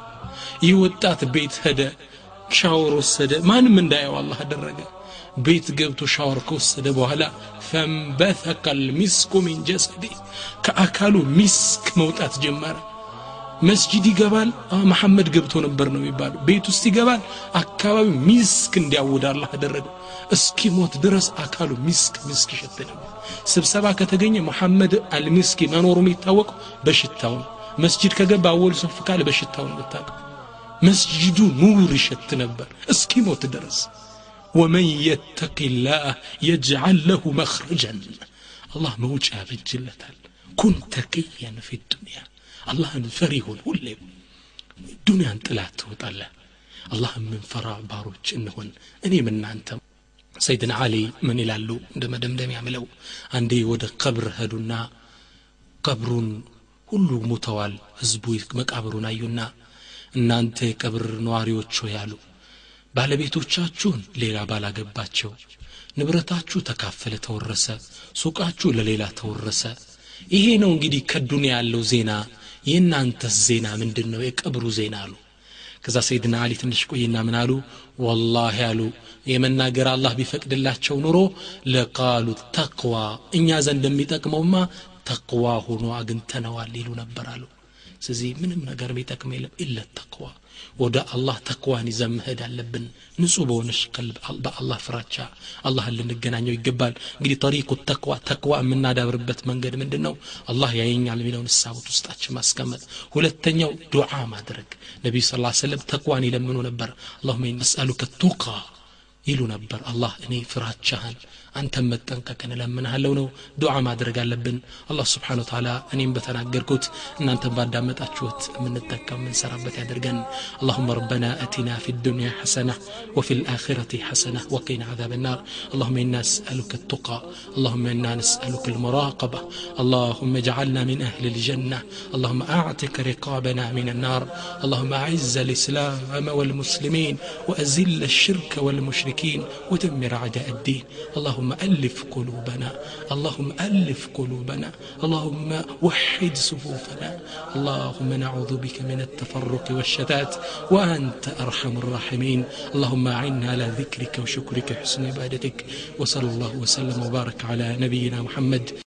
ይህ ወጣት ቤት ሄደ ሻወር ወሰደ። ማንም እንዳየው አላህ አደረገ። ቤት ገብቶ ሻወር ከወሰደ በኋላ ፈንበተከ ልሚስኩ ሚን ጀሰዲ። ከአካሉ ሚስክ መውጣት ጀመረ። መስጂድ ይገባል መሐመድ ገብቶ ነበር ነው የሚባሉ ቤት ውስጥ ይገባል አካባቢ ሚስክ እንዲያውድ አላህ አደረገ። እስኪ ሞት ድረስ አካሉ ሚስክ ሚስክ ይሸት ነበር ስብሰባ ከተገኘ መሐመድ አልሚስኪ መኖሩ የሚታወቀው በሽታው ነው መስጂድ ከገባ አወል ሶፍ ካለ በሽታው ነው የምታውቀው መስጂዱ ኑር ይሸት ነበር እስኪ ሞት ድረስ ወመን የተቂ ላህ የጅዓል ለሁ መኽረጀን አላህ መውጫ ያበጅለታል ኩን ተቅየን ፊ ዱንያ አላህን ፈሪ ሁን ሁሌም ዱንያን ጥላት ትወጣለህ አላህ የምንፈራ ባሮች እንሆን እኔም እናንተ ሰይድና አሊ ምን ይላሉ? እንደ መደምደሚያ ምለው አንዴ ወደ ቀብር ሄዱና ቀብሩን ሁሉ ሙተዋል ህዝቡ መቃብሩን አዩና እናንተ የቀብር ነዋሪዎች ሆይ አሉ። ባለቤቶቻችሁን ሌላ ባላገባቸው ንብረታችሁ ተካፈለ ተወረሰ ሱቃችሁ ለሌላ ተወረሰ። ይሄ ነው እንግዲህ ከዱንያ ያለው ዜና። የእናንተስ ዜና ምንድን ነው የቀብሩ ዜና አሉ ከዛ ሰይድና አሊ ትንሽ ቆይና ምን አሉ? ወላሂ አሉ የመናገር አላህ ቢፈቅድላቸው ኑሮ ለቃሉ ተቅዋ እኛ ዘንድ የሚጠቅመውማ ተቅዋ ሆኖ አግኝተነዋል ይሉ ነበር አሉ። ስለዚህ ምንም ነገር የሚጠቅም የለም ኢለ ተቅዋ ወደ አላህ ተቅዋን ይዘን መሄድ አለብን። ንጹህ በሆነች ቀልብ በአላህ ፍራቻ አላህን ልንገናኘው ይገባል። እንግዲህ ጠሪቁ ተቅዋ ተቅዋ የምናዳብርበት መንገድ ምንድን ነው አላህ ያየኛል የሚለውን እሳቦት ውስጣችን ማስቀመጥ። ሁለተኛው ዱዓ ማድረግ። ነቢዩ ስ ሰለም ተቅዋን ይለምኑ ነበር። አላሁመ ነስአሉከ ቱቃ ይሉ ነበር። አላህ እኔ ፍራቻህን አንተን መጠንቀቅን እለምንሃለው ነው ዱዓ ማድረግ አለብን አላህ ስብሓን ተላ እኔም በተናገርኩት እናንተን ባዳመጣችሁት የምንጠቀም የምንሰራበት ያደርገን اللهم ربنا أتنا في الدنيا حسنة وفي الآخرة حسنة وقنا عذاب النار اللهم إنا نسألك التقى اللهم إنا نسألك المراقبة اللهم اجعلنا من أهل الجنة اللهم أعتق رقابنا من النار اللهم أعز الإسلام والمسلمين وأزل الشرك والمشركين ودمر أعداء الدين اللهم ألف قلوبنا اللهم ألف قلوبنا اللهم وحد صفوفنا اللهم نعوذ بك من التفرق والشتات وأنت أرحم الراحمين. اللهم أعنا على ذكرك وشكرك وحسن عبادتك وصلى الله وسلم وبارك على نبينا محمد.